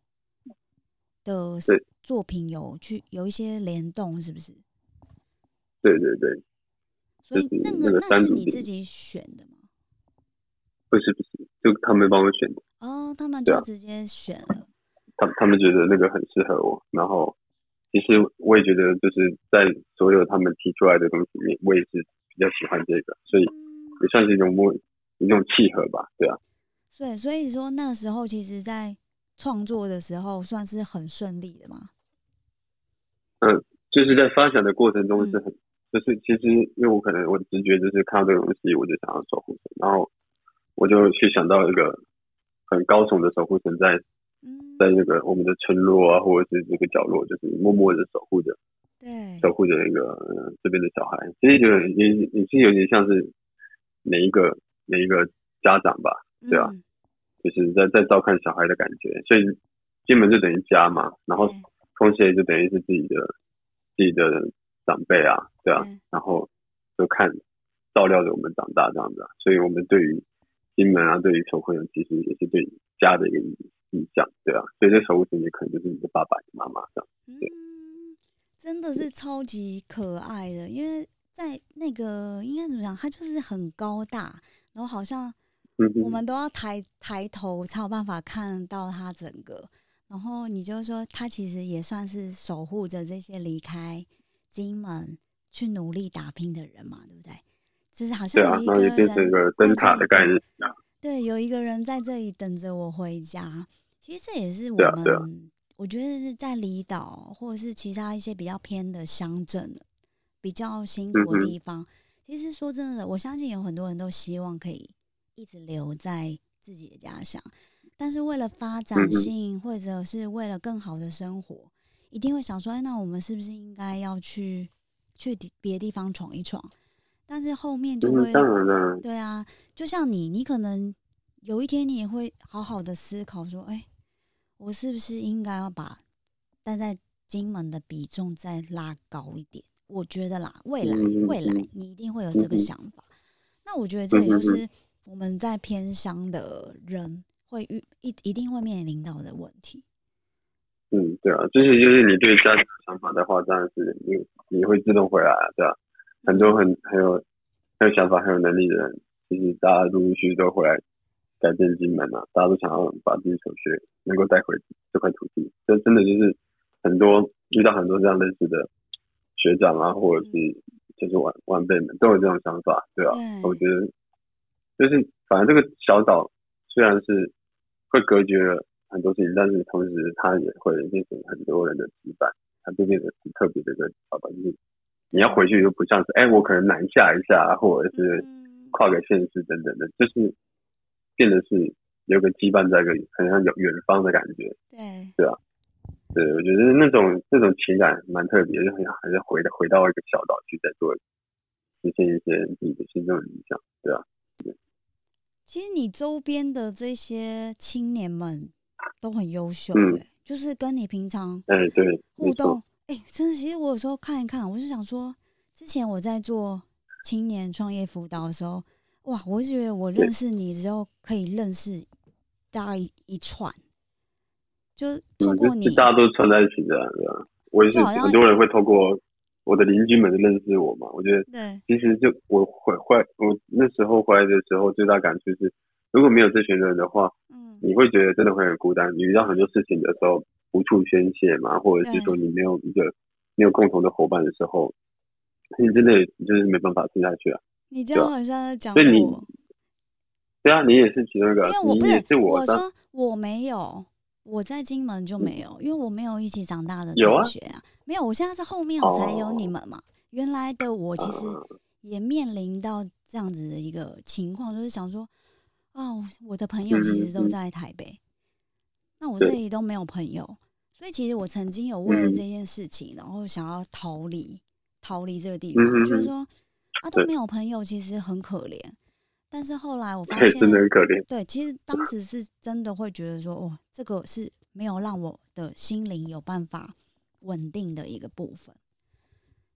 的作品有去有一些联动，是不是？对对对。所以那个那是你自己选的吗？不是不是，就他们帮我选的。哦，他们就直接选了。他他们觉得那个很适合我，然后其实我也觉得就是在所有他们提出来的东西里面，我也是比较喜欢这个，所以也算是一种默一种契合吧，对啊。对，所以说那个时候，其实，在创作的时候算是很顺利的嘛。嗯，就是在发展的过程中是很，就是其实因为我可能我的直觉就是看到这个东西，我就想要守护神然后我就去想到一个。很高耸的守护神在，在那个我们的村落啊，或者是这个角落，就是默默的守护着，对，守护着那个这边的小孩。其实就也也是有点像是每一个每一个家长吧，对啊，就是在在照看小孩的感觉。所以进门就等于家嘛，然后同时也就等于是自己的自己的长辈啊，对啊，然后就看照料着我们长大这样子。所以我们对于金门啊，对于守护人其实也是对家的一个印象，对啊，所以这守护神也可能就是你的爸爸、妈妈这样。嗯，真的是超级可爱的，因为在那个应该怎么讲，他就是很高大，然后好像我们都要抬抬头才有办法看到他整个。然后你就说，他其实也算是守护着这些离开金门去努力打拼的人嘛，对不对？就是好像有一个人灯塔的概念，对，有一个人在这里等着我回家。其实这也是我们，我觉得是在离岛或者是其他一些比较偏的乡镇，比较辛苦的地方。其实说真的，我相信有很多人都希望可以一直留在自己的家乡，但是为了发展性或者是为了更好的生活，一定会想说：哎，那我们是不是应该要去去别的地方闯一闯？但是后面就会，对啊，就像你，你可能有一天你也会好好的思考说，哎，我是不是应该要把待在金门的比重再拉高一点？我觉得啦，未来未来你一定会有这个想法。那我觉得这也就是我们在偏乡的人会遇一一定会面临到的问题。嗯，对啊，就是就是你对家庭想法的话，当然是你你会自动回来啊，对吧？很多很很有很有想法、很有能力的人，其实大家陆陆续续都回来改变金门啊，大家都想要把自己所学能够带回这块土地。这真的就是很多遇到很多这样类似的学长啊，或者是就是晚晚辈们都有这种想法，对吧？我觉得就是反正这个小岛虽然是会隔绝了很多事情，但是同时它也会变成很多人的羁绊，它就变成很特别的一个小岛，就是。你要回去就不像是，哎，我可能南下一下，或者是跨个县市等等的，就是变得是有个羁绊在个，很像有远方的感觉。对，对啊，对，我觉得那种那种情感蛮特别，就还是回到回到一个小岛去再做实现一些自己的心中的理想，对啊。其实你周边的这些青年们都很优秀，哎，就是跟你平常哎对互动。哎，真的，其实我有时候看一看，我就想说，之前我在做青年创业辅导的时候，哇，我就觉得我认识你之后可以认识大家一一串，就透过你，大家都串在一起的，对吧？我也是很多人会透过我的邻居们都认识我嘛。我觉得对，其实就我回回来我那时候回来的时候，最大感触是，如果没有这群人的话，嗯，你会觉得真的会很孤单。你遇到很多事情的时候无处宣泄嘛，或者是说你没有一个没有共同的伙伴的时候，你真的就是没办法撑下去啊。你这样好像在讲所以你我，对啊，你也是其中一个因为，我你不也是我的，我说我没有，我在金门就没有，因为我没有一起长大的同学啊，没有，我现在是后面我才有你哦。们嘛。原来的我其实呃也面临到这样子的一个情况，就是想说，哦，我的朋友其实都在台北，那我这里都没有朋友，所以其实我曾经有为了嗯。这件事情，然后想要逃离逃离这个地方，就是说啊都没有朋友，其实很可怜。但是后来我发对，现，真的很可怜。对，其实当时是真的会觉得说，哦，这个是没有让我的心灵有办法稳定的一个部分。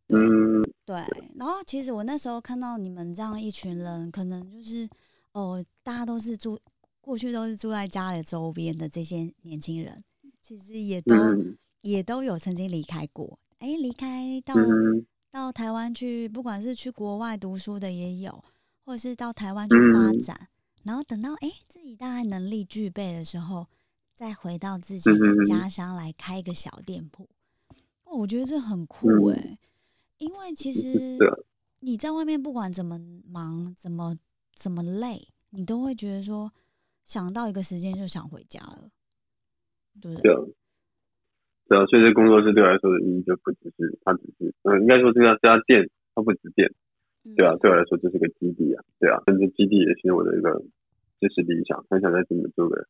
对，嗯，对，然后其实我那时候看到你们这样一群人，可能就是哦，大家都是住过去都是住在家里周边的这些年轻人，其实也都、嗯也都有曾经离开过，哎，离开到、嗯到台湾去，不管是去国外读书的也有，或者是到台湾去发嗯。展，然后等到哎自己大概能力具备的时候，再回到自己的家乡来开一个小店铺。哦，我觉得这很酷嗯哎、因为其实你在外面不管怎么忙，怎么怎么累，你都会觉得说想到一个时间就想回家了，对不对？对啊，所以这工作室对我来说的意义就不只是，它只是，嗯，应该说这家这家店，它不止店，对啊，嗯对我来说就是个基地啊，对啊，甚至基地也是我的一个就是理想，很想在这里做个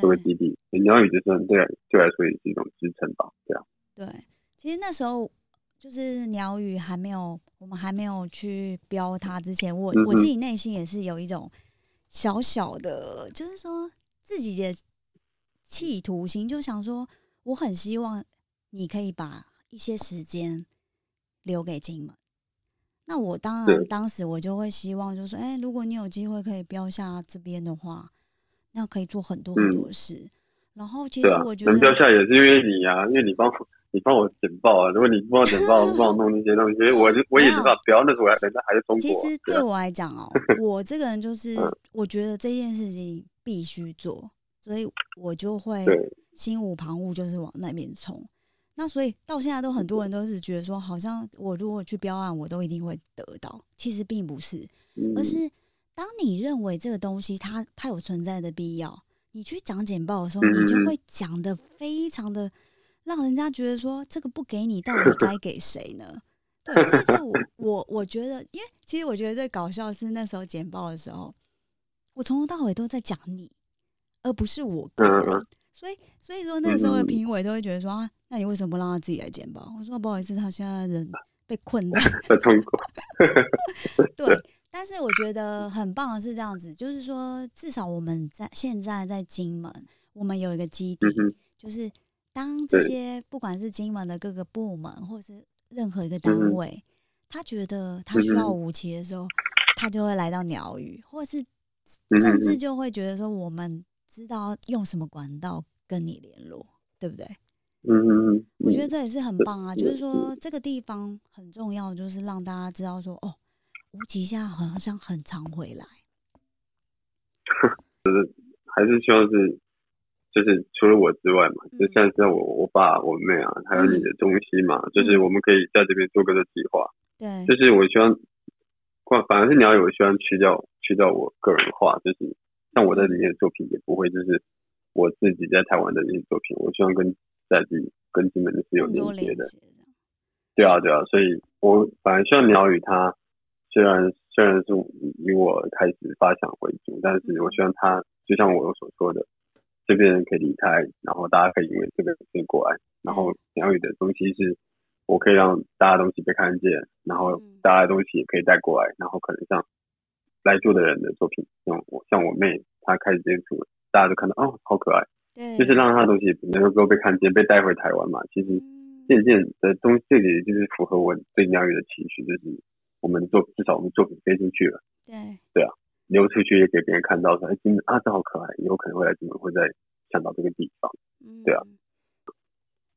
做个基地。鸟语之声对对我来说也是一种支撑吧，对啊，对，其实那时候就是鸟语还没有，我们还没有去标它之前，我、嗯我自己内心也是有一种小小的，就是说自己的企图心，就想说，我很希望你可以把一些时间留给金门。那我当然当时我就会希望，就是说，哎、如果你有机会可以标下这边的话，那可以做很多很多的事。然后其实我，觉得，能标下也是因为你啊，因为你帮我你帮我简报啊，如果你不帮我简报，不帮我弄那些东西，我就 我也没有没办法标，那时候我还人家还在中其国啊，对啊，实对我来讲哦，我这个人就 是嗯我觉得这件事情必须做，所以我就会心无旁骛，就是往那边冲。那所以到现在都很多人都是觉得说，好像我如果去标案，我都一定会得到。其实并不是，嗯而是当你认为这个东西它它有存在的必要，你去讲简报的时候，你就嗯会讲的非常的让人家觉得说，这个不给你，到底 该给谁呢？对，这是我 我我觉得，因为其实我觉得最搞笑的是那时候简报的时候，我从头到尾都在讲你，而不是我个人。所以所以说那时候的嗯。评委都会觉得说啊，那你为什么不让他自己来剪包？我说不好意思，他现在人 被困在在中国，对，但是我觉得很棒的是这样子，就是说，至少我们在现在在金门，我们有一个基地，嗯，就是当这些不管是金门的各个部门，或是任何一个单位，他觉得他需要武器的时候，他就会来到鸟语，或是嗯甚至就会觉得说，我们知道用什么管道跟你联络，对不对？嗯嗯嗯，我觉得这也是很棒啊，就是说这个地方很重要，就是让大家知道说，哦，吴奇夏好像很常回来，就是还是希望是，就是除了我之外嘛，嗯。就像是我我爸我妹啊，还有你的东西嘛，就是我们可以在这边做个的计划，对，就是我希望，反反而是你要有希望去掉去掉我个人化，就是像我在里面的作品也不会就是我自己在台湾的那些作品，我希望跟在地跟金门是有连接的，对啊，对啊，所以我反而希望鸟语它虽然虽然是以我开始发想为主，但是我希望它就像我所说的，这边人可以离开，然后大家可以因为这个事情过来，然后鸟语的东西是我可以让大家东西被看见，然后嗯。大家的东西也可以带过来，然后可能像来做的人的作品，像我像我妹她开始接触了，大家都看到哦好可爱，对，就是让她的东西能够被看见，被带回台湾嘛，其实。嗯渐渐的东西，这里就是符合我对鸟语的期许，就是我们的作至少我们作品飞出去了，对对啊，流出去也给别人看到说，哎，金门啊，这好可爱，以后可能会来金门，会再想到这个地方。嗯对啊，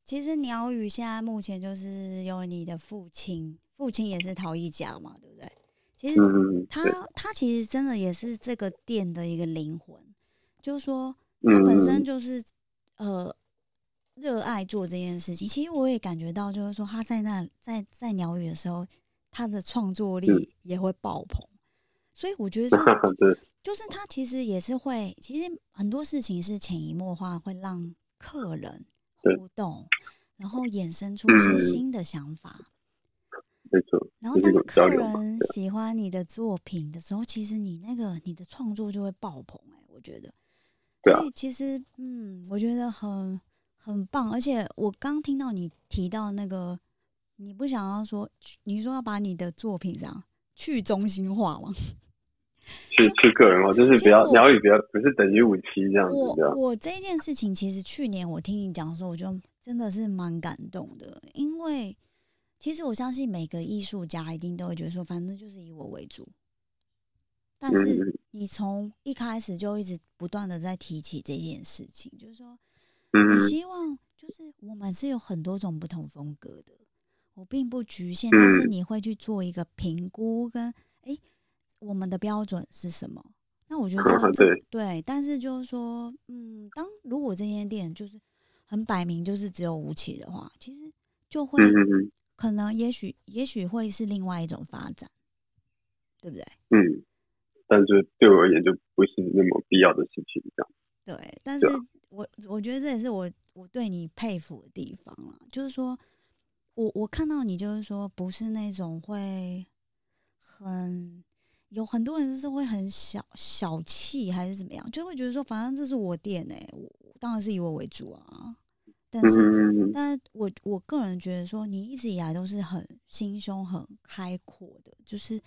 其实鸟语现在目前就是有你的父亲，父亲也是陶艺家嘛，对不对？其实他他其实真的也是这个店的一个灵魂，就是说他本身就是呃热爱做这件事情。其实我也感觉到，就是说他在那在在鸟语的时候，他的创作力也会爆棚。所以我觉得，就是他其实也是会，其实很多事情是潜移默化会让客人。互动，然后衍生出一些新的想法，没错。然后当客人喜欢你的作品的时候，其实你那个你的创作就会爆棚。哎，我觉得，所以其实嗯，我觉得很很棒。而且我刚听到你提到那个，你不想要说，你说要把你的作品这样去中心化吗？去去个人化，就是比较鸟语比较不是等于五七这样子。我我这件事情，其实去年我听你讲的时候，我就真的是蛮感动的。因为其实我相信每个艺术家一定都会觉得说，反正就是以我为主。但是你从一开始就一直不断的在提起这件事情，就是说，你希望就是我们是有很多种不同风格的，我并不局限，但是你会去做一个评估跟哎。我们的标准是什么？那我觉得这 对，但是就是说，嗯，当如果这间店就是很摆明就是只有吴奇的话，其实就会可能也许也许会是另外一种发展，对不对？嗯，但是对我而言就不是那么必要的事情，这样。对，但是我我觉得这也是我我对你佩服的地方了，就是说我我看到你就是说不是那种会很。有很多人是会很小小气，还是怎么样，就会觉得说，反正这是我店哎，我当然是以我为主啊。但是，但我我个人觉得说，你一直以来都是很心胸很开阔的，就是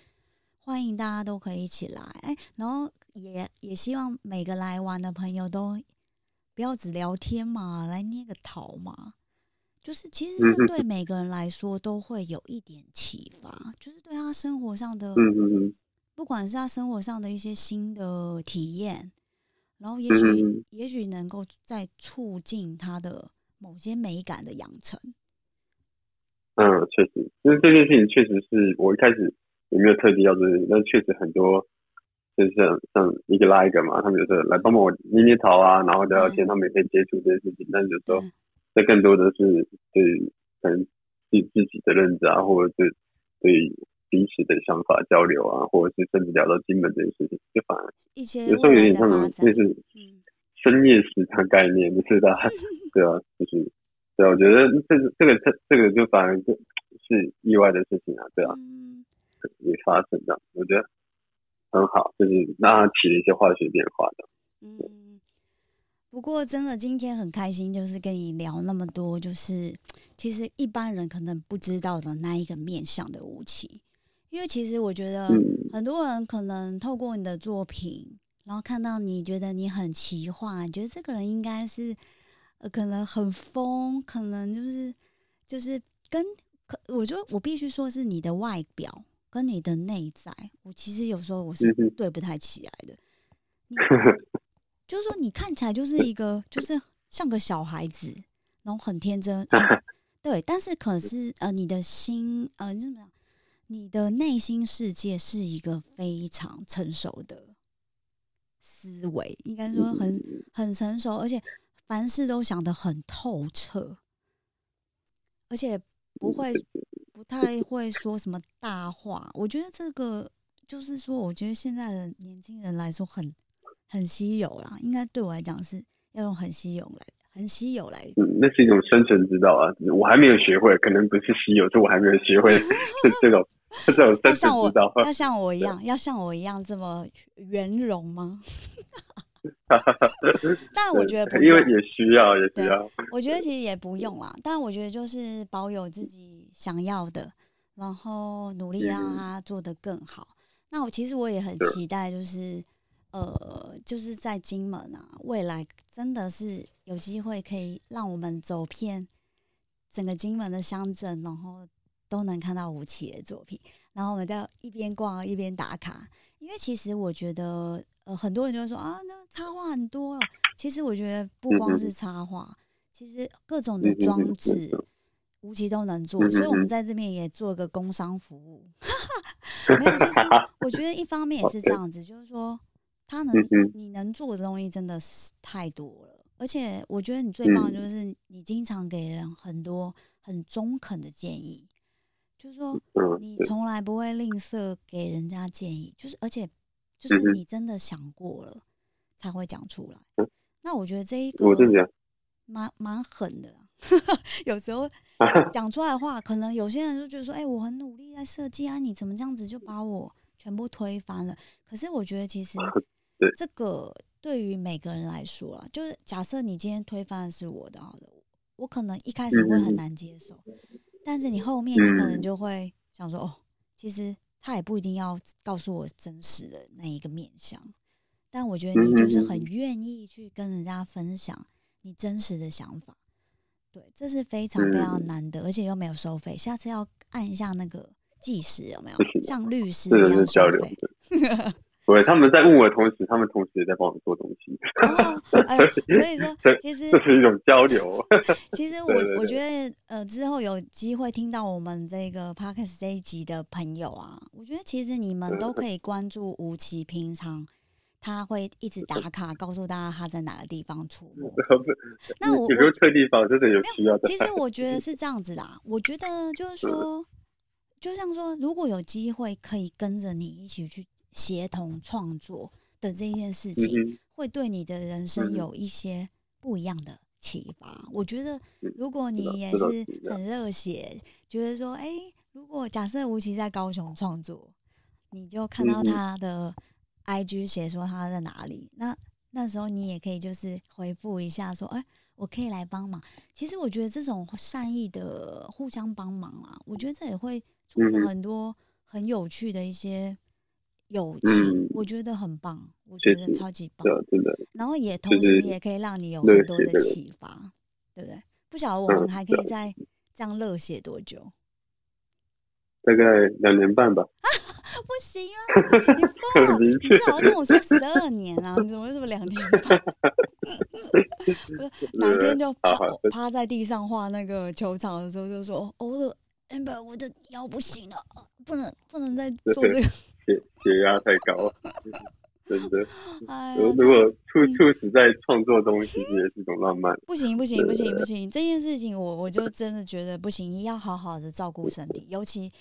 欢迎大家都可以一起来，哎，然后也也希望每个来玩的朋友都不要只聊天嘛，来捏个桃嘛。就是其实这对每个人来说都会有一点启发，就是对他生活上的。不管是他生活上的一些新的体验，然后也许也许能够再促进他的某些美感的养成。嗯，确实，因为这件事情确实是我一开始也没有特地要做，但确实很多就是像像一个拉一个嘛，他们就是来帮帮我捏捏桃啊，然后聊聊天，他们也可以接触这些事情。但有时候这更多的是对可能自自己的认知啊，或者是对。彼此的想法交流啊，或者是甚至聊到金门这件事情，就反而有时候有点像就是深夜食堂概念，就是的，对啊，就是对啊，我觉得这个这个这这个就反而就是意外的事情啊，对啊，嗯。也发生这样，我觉得很好，就是让它起了一些化学变化的。嗯，不过真的今天很开心，就是跟你聊那么多，就是其实一般人可能不知道的那一个面向的武器。因为其实我觉得很多人可能透过你的作品，然后看到你觉得你很奇幻，觉得这个人应该是呃可能很疯，可能就是就是跟可，我觉得我必须说是你的外表跟你的内在，我其实有时候我是对不太起来的。就是说你看起来就是一个就是像个小孩子，然后很天真，对，但是可是呃你的心呃你怎么样？你的内心世界是一个非常成熟的思维，应该说很很成熟，而且凡事都想得很透彻，而且不会不太会说什么大话。我觉得这个就是说，我觉得现在的年轻人来说很很稀有啦，应该对我来讲是要用很稀有来很稀有来。嗯，那是一种生存之道啊，我还没有学会，可能不是稀有，是我还没有学会 这种。要像我，要像我一样，要像我一样这么圆融吗？但我觉得，因为也需要，也需要。我觉得其实也不用啦，但我觉得就是保有自己想要的，然后努力让它做得更好。那我其实我也很期待，就是呃，就是在金门啊，未来真的是有机会可以让我们走遍整个金门的乡镇，然后。都能看到吴奇的作品，然后我们在一边逛一边打卡。因为其实我觉得，呃，很多人就会说啊，那插画很多。其实我觉得不光是插画，其实各种的装置，吴奇都能做，所以我们在这边也做个工商服务。没有，就是我觉得一方面也是这 样子，就是说他能你能做的东西真的是太多了，而且我觉得你最棒的就是你经常给人很多很中肯的建议，就是说你从来不会吝啬给人家建议，就是而且就是你真的想过了才会讲出来。那我觉得这一个蛮蛮狠的，有时候 讲出来的话，可能有些人就觉得说：“哎，我很努力在设计啊，你怎么这样子就把我全部推翻了？”可是我觉得其实 这个对于每个人来说啊，就是假设你今天推翻的是我的，好的，我可能一开始会很难接受，但是你后面你可能就会想说：“哦，其实他也不一定要告诉我真实的那一个面相。”但我觉得你就是很愿意去跟人家分享你真实的想法，对，这是非常非常难得，而且又没有收费。下次要按一下那个计时，有没有？像律师一样交流。对，他们在问我的同时，他们同时也在帮我做东西。哎，所以说，其实这是一种交流。其实我我觉得，呃，之后有机会听到我们这个 podcast 这一集的朋友啊，我觉得其实你们都可以关注吴奇平常。他会一直打卡，告诉大家他在哪个地方出没。那我有没有特地方真的有需要的？其实我觉得是这样子啦。我觉得就是说，就像说，如果有机会可以跟着你一起去协同创作的这件事情，会对你的人生有一些不一样的启发。我觉得，如果你也是很热血，觉得说，哎，如果假设吴奇在高雄创作，你就看到他的。I G 写说他在哪里，那那时候你也可以就是回复一下说，哎，我可以来帮忙。其实我觉得这种善意的互相帮忙啊，我觉得这也会促成很多很有趣的一些友情，我觉得很棒，我觉得超级棒，真的。然后也同时也可以让你有很多的启发，对不对？不晓得我们还可以再这样热血多久？大概两年半吧。不行啊！你疯 了！你最好跟我说十二年啊！你怎么这么两年半？不是哪一天就趴趴在地上画那个球场的时候，就说：“哦，我的 amber，我的腰不行了，不能不能再做这个，血血压太高，真的。如如果猝猝死在创作中，其实也是一种浪漫。不行不行不行不行！这件事情，我我就真的觉得不行，要好好的照顾身体，尤其。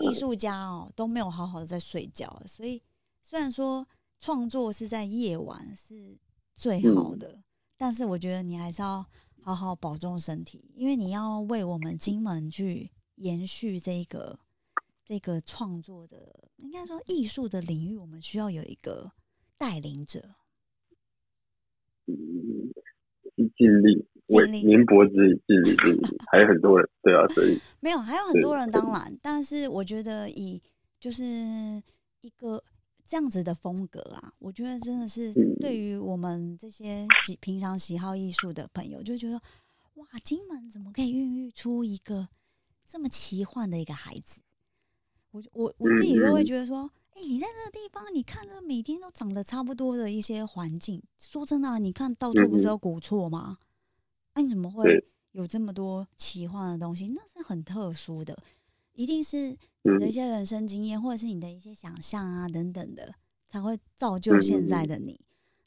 艺术家哦都没有好好的在睡觉，所以虽然说创作是在夜晚是最好的，但是我觉得你还是要好好保重身体，因为你要为我们金门去延续这个这个创作的，应该说艺术的领域，我们需要有一个带领者。嗯，尽力。您脖子尽力尽力，还有很多人对啊，所以 没有还有很多人当然，但是我觉得以就是一个这样子的风格啊，我觉得真的是对于我们这些喜平常喜好艺术的朋友，就觉得哇，金门怎么可以孕育出一个这么奇幻的一个孩子？我我我自己都会觉得说，哎，你在这个地方，你看这每天都长得差不多的一些环境，说真的，你看到处不是有古厝吗？那你怎么会有这么多奇幻的东西？那是很特殊的，一定是你的一些人生经验，或者是你的一些想象啊等等的，才会造就现在的你。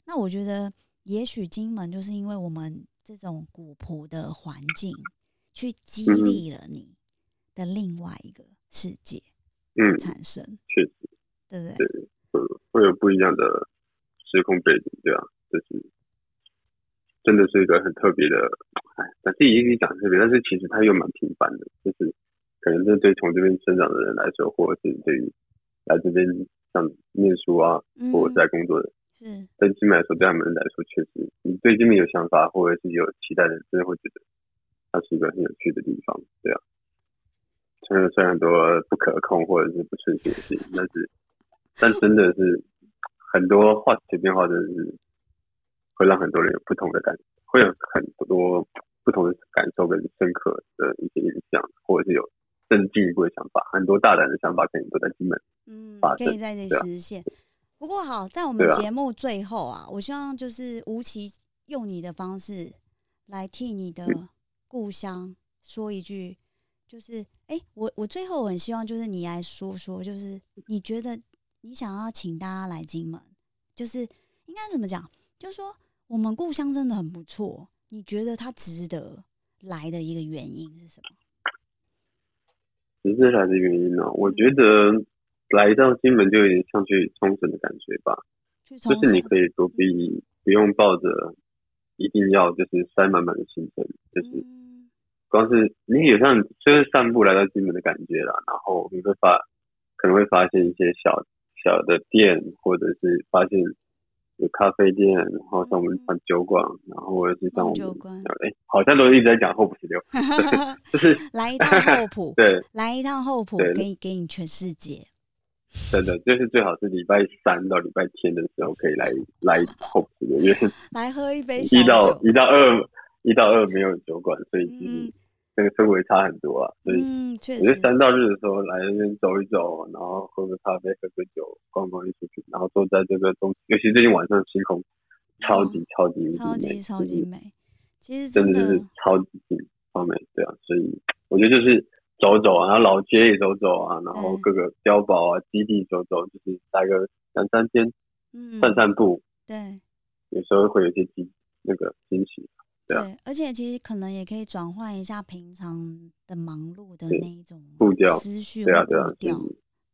那我觉得，也许金门就是因为我们这种古朴的环境，去激励了你的另外一个世界的产生。确实，对不对？对，会有不一样的时空背景，对啊，就是。真的是一个很特别的，哎，但自己一直讲特别，但是其实它又蛮平凡的，就是可能是对从这边生长的人来说，或者是对于来这边像念书啊，或者在工作的，嗯，但金门来说，对他们来说，确实你对这边有想法或者是有期待的，真的会觉得它是一个很有趣的地方，对啊。虽然虽然很多不可控或者是不顺心的事情，但是但真的是很多化学变化，真的是。会让很多人有不同的感，会有很多不同的感受跟深刻的一些印象，或者是有更进一步的想法，很多大胆的想法可能都在金门，嗯，可以在这实现。不过好，在我们节目最后啊，我希望就是吴奇用你的方式来替你的 故乡说一句，就是哎，我我最后很希望就是你来说说，就是你觉得你想要请大家来金门，就是应该怎么讲？就是说我们故乡真的很不错，你觉得它值得来的一个原因是什么？值得来的原因呢？我觉得来到金门就有点像去冲绳的感觉吧，就是你可以不必不用抱着一定要就是塞满满的行程，就是光是你有像就是散步来到金门的感觉啦，然后你会发可能会发现一些小小的店，或者是发现。有咖啡店，然后像我们像酒馆，然后或者是像我们哎，好像都一直在讲后浦十六，就是来一趟后浦，对，来一趟后浦，给给你全世界。真的，就是最好是礼拜三到礼拜天的时候可以来来后浦因为来喝一杯一到一到二一到二没有酒馆，所以其实。那个氛围差很多啊，所以我觉得三到日的时候来那边走一走，然后喝个咖啡、喝个酒、逛逛艺术品，然后坐在这个东，尤其最近晚上星空超级超级超级超级美，其实真的是超级超美，对啊，所以我觉得就是走走啊，然后老街也走走啊，然后各个碉堡啊、基地走走，就是待个两三天，散散步，对，有时候会有一些惊那个惊喜。对，而且其实可能也可以转换一下平常的忙碌的那一种步调、思绪对啊，对啊，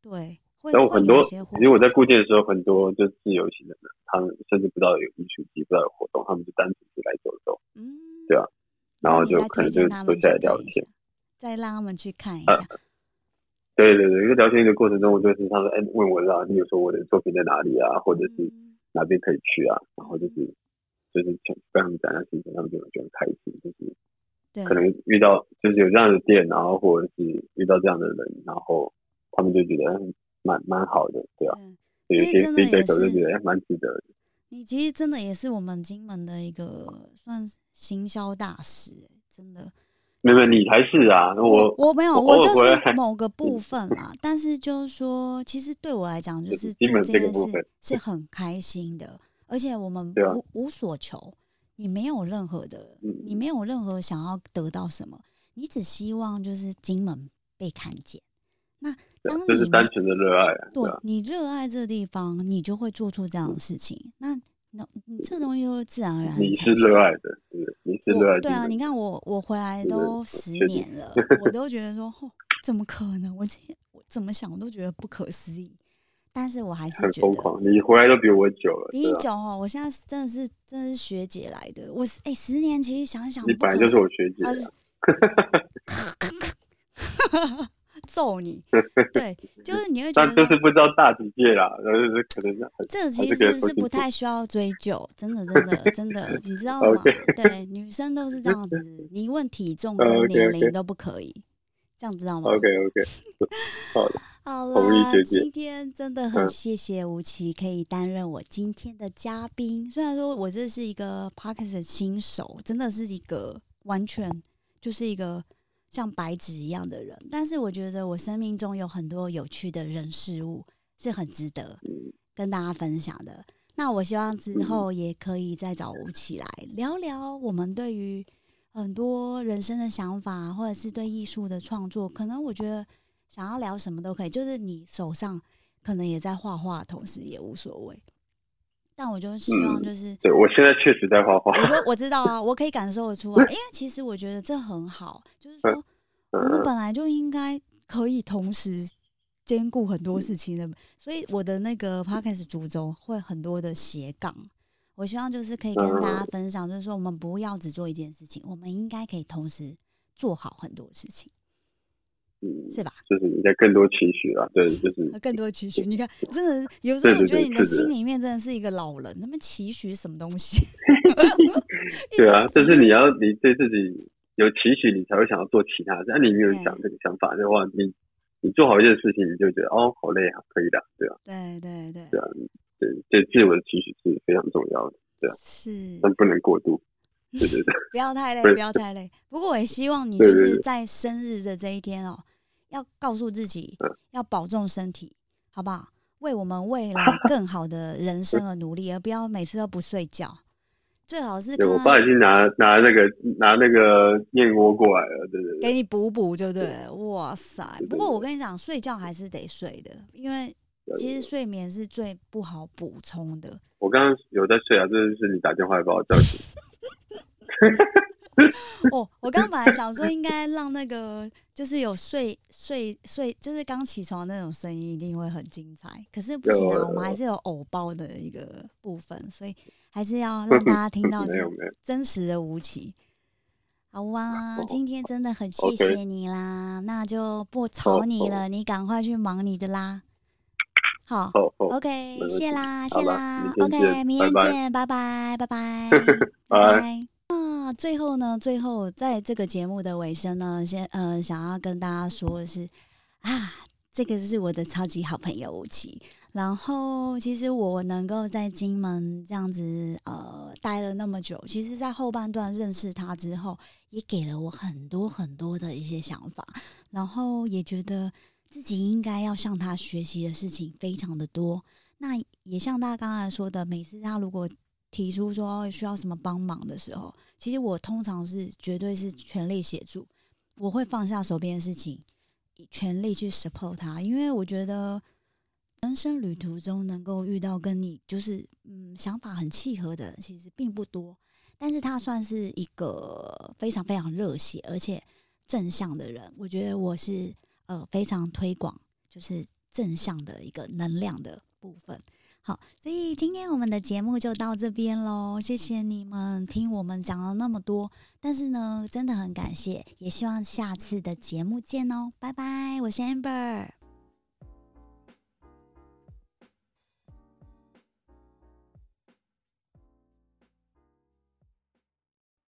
对。然后很多，其实我在固定的时候，很多就自由行的人，他们甚至不知道有艺术节，不知道有活动，他们就单纯是来走走。嗯，对啊，然后就可能就坐下来聊天，再让他们去看一下。对对对，一个聊天的过程中，我就是他说哎问我啊，你有说我的作品在哪里啊，或者是哪边可以去啊，然后就是。就是非常讲的行程，他们就就很开心，就是可能遇到就是有这样的店，然后或者是遇到这样的人，然后他们就觉得蛮蛮好的，对啊，有些 feedback 就觉得蛮值得的。你其实真的也是我们金门的一个算行销大使，真的。没有，你才是啊！我我没有，我就是某个 部分啊。但是就是说，其实对我来讲，就是做这件事是很开心的。而且我们无无所求，你没有任何的，你没有任何想要得到什么，你只希望就是金门被看见。那当这是单纯的热爱，对，你热爱这个地方，你就会做出这样的事情。那那这东西就是自然而然。你是热爱的，对，你是热爱。对啊，你看我我回来都十年了，我都觉得说，哦，怎么可能？我我怎么想，我都觉得不可思议。但是我还是觉得，你回来都比我久了，比你久哦。我现在真的是真的是学姐来的，我哎，十年其实想想，你本来就是我学姐，揍你！对，就是你会觉得，但就是不知道大几届啦，然后就是可能这其实是不太需要追究，真的真的真的，你知道吗？对，女生都是这样子，你问体重跟年龄都不可以，这样知道吗？OK OK，好的。好了，今天真的很谢谢吴奇可以担任我今天的嘉宾。虽然说我这是一个 Parkes 的新手，真的是一个完全就是一个像白纸一样的人，但是我觉得我生命中有很多有趣的人事物是很值得跟大家分享的。那我希望之后也可以再找吴奇来聊聊我们对于很多人生的想法，或者是对艺术的创作。可能我觉得。想要聊什么都可以，就是你手上可能也在画画，同时也无所谓。但我就希望，就是对我现在确实在画画。我说我知道啊，我可以感受得出来，因为其实我觉得这很好，就是说我们本来就应该可以同时兼顾很多事情的。所以我的那个 podcast 主轴会很多的斜杠。我希望就是可以跟大家分享，就是说我们不要只做一件事情，我们应该可以同时做好很多事情。嗯，是吧？就是你在更多期许啊，对，就是 更多期许。你看，真的有时候我觉得你的心里面真的是一个老人，那么期许什么东西？对啊，就是你要你对自己有期许，你才会想要做其他的。那你没有想这个想法的话，你你做好一件事情，你就觉得哦，好累啊，可以的，对啊，对对对，对啊，对对，自我的期许是非常重要的，对啊，是，但不能过度。对对对，不要太累，不要太累。不过我也希望你就是在生日的这一天哦。要告诉自己，要保重身体，好不好？为我们未来 更好的人生而努力，而不要每次都不睡觉。最好是对我爸已经拿拿那个拿那个燕窝过来了，对对对。给你补补就对了。哇塞！不过我跟你讲，睡觉还是得睡的，因为对其实睡眠是最不好补充的。我刚刚有在睡啊，这是你打电话把我叫醒。哦，我刚本来想说应该让那个就是有睡睡睡，就是刚起床那种声音一定会很精彩。可是不行啊，我们还是有偶包的一个部分，所以还是要让大家听到真实的吴奇。好啊，哦今天真的很谢谢你啦，那就不吵你了，你赶快去忙你的啦。好，，OK，谢啦，谢啦，OK，明天见，拜拜，拜拜，拜拜。啊，最后呢，最后在这个节目的尾声呢，先呃，想要跟大家说的是啊，这个是我的超级好朋友吴奇。然后，其实我能够在金门这样子呃待了那么久，其实，在后半段认识他之后，也给了我很多很多的一些想法，然后也觉得自己应该要向他学习的事情非常的多。那也像大家刚才说的，每次他如果提出说需要什么帮忙的时候，其实我通常是绝对是全力协助，我会放下手边的事情，全力去 support 他，因为我觉得人生旅途中能够遇到跟你就是嗯想法很契合的，其实并不多。但是他算是一个非常非常热血而且正向的人，我觉得我是呃非常推广就是正向的一个能量的部分。好，所以今天我们的节目就到这边喽，谢谢你们听我们讲了那么多，但是呢，真的很感谢，也希望下次的节目见哦，拜拜，我是 Amber。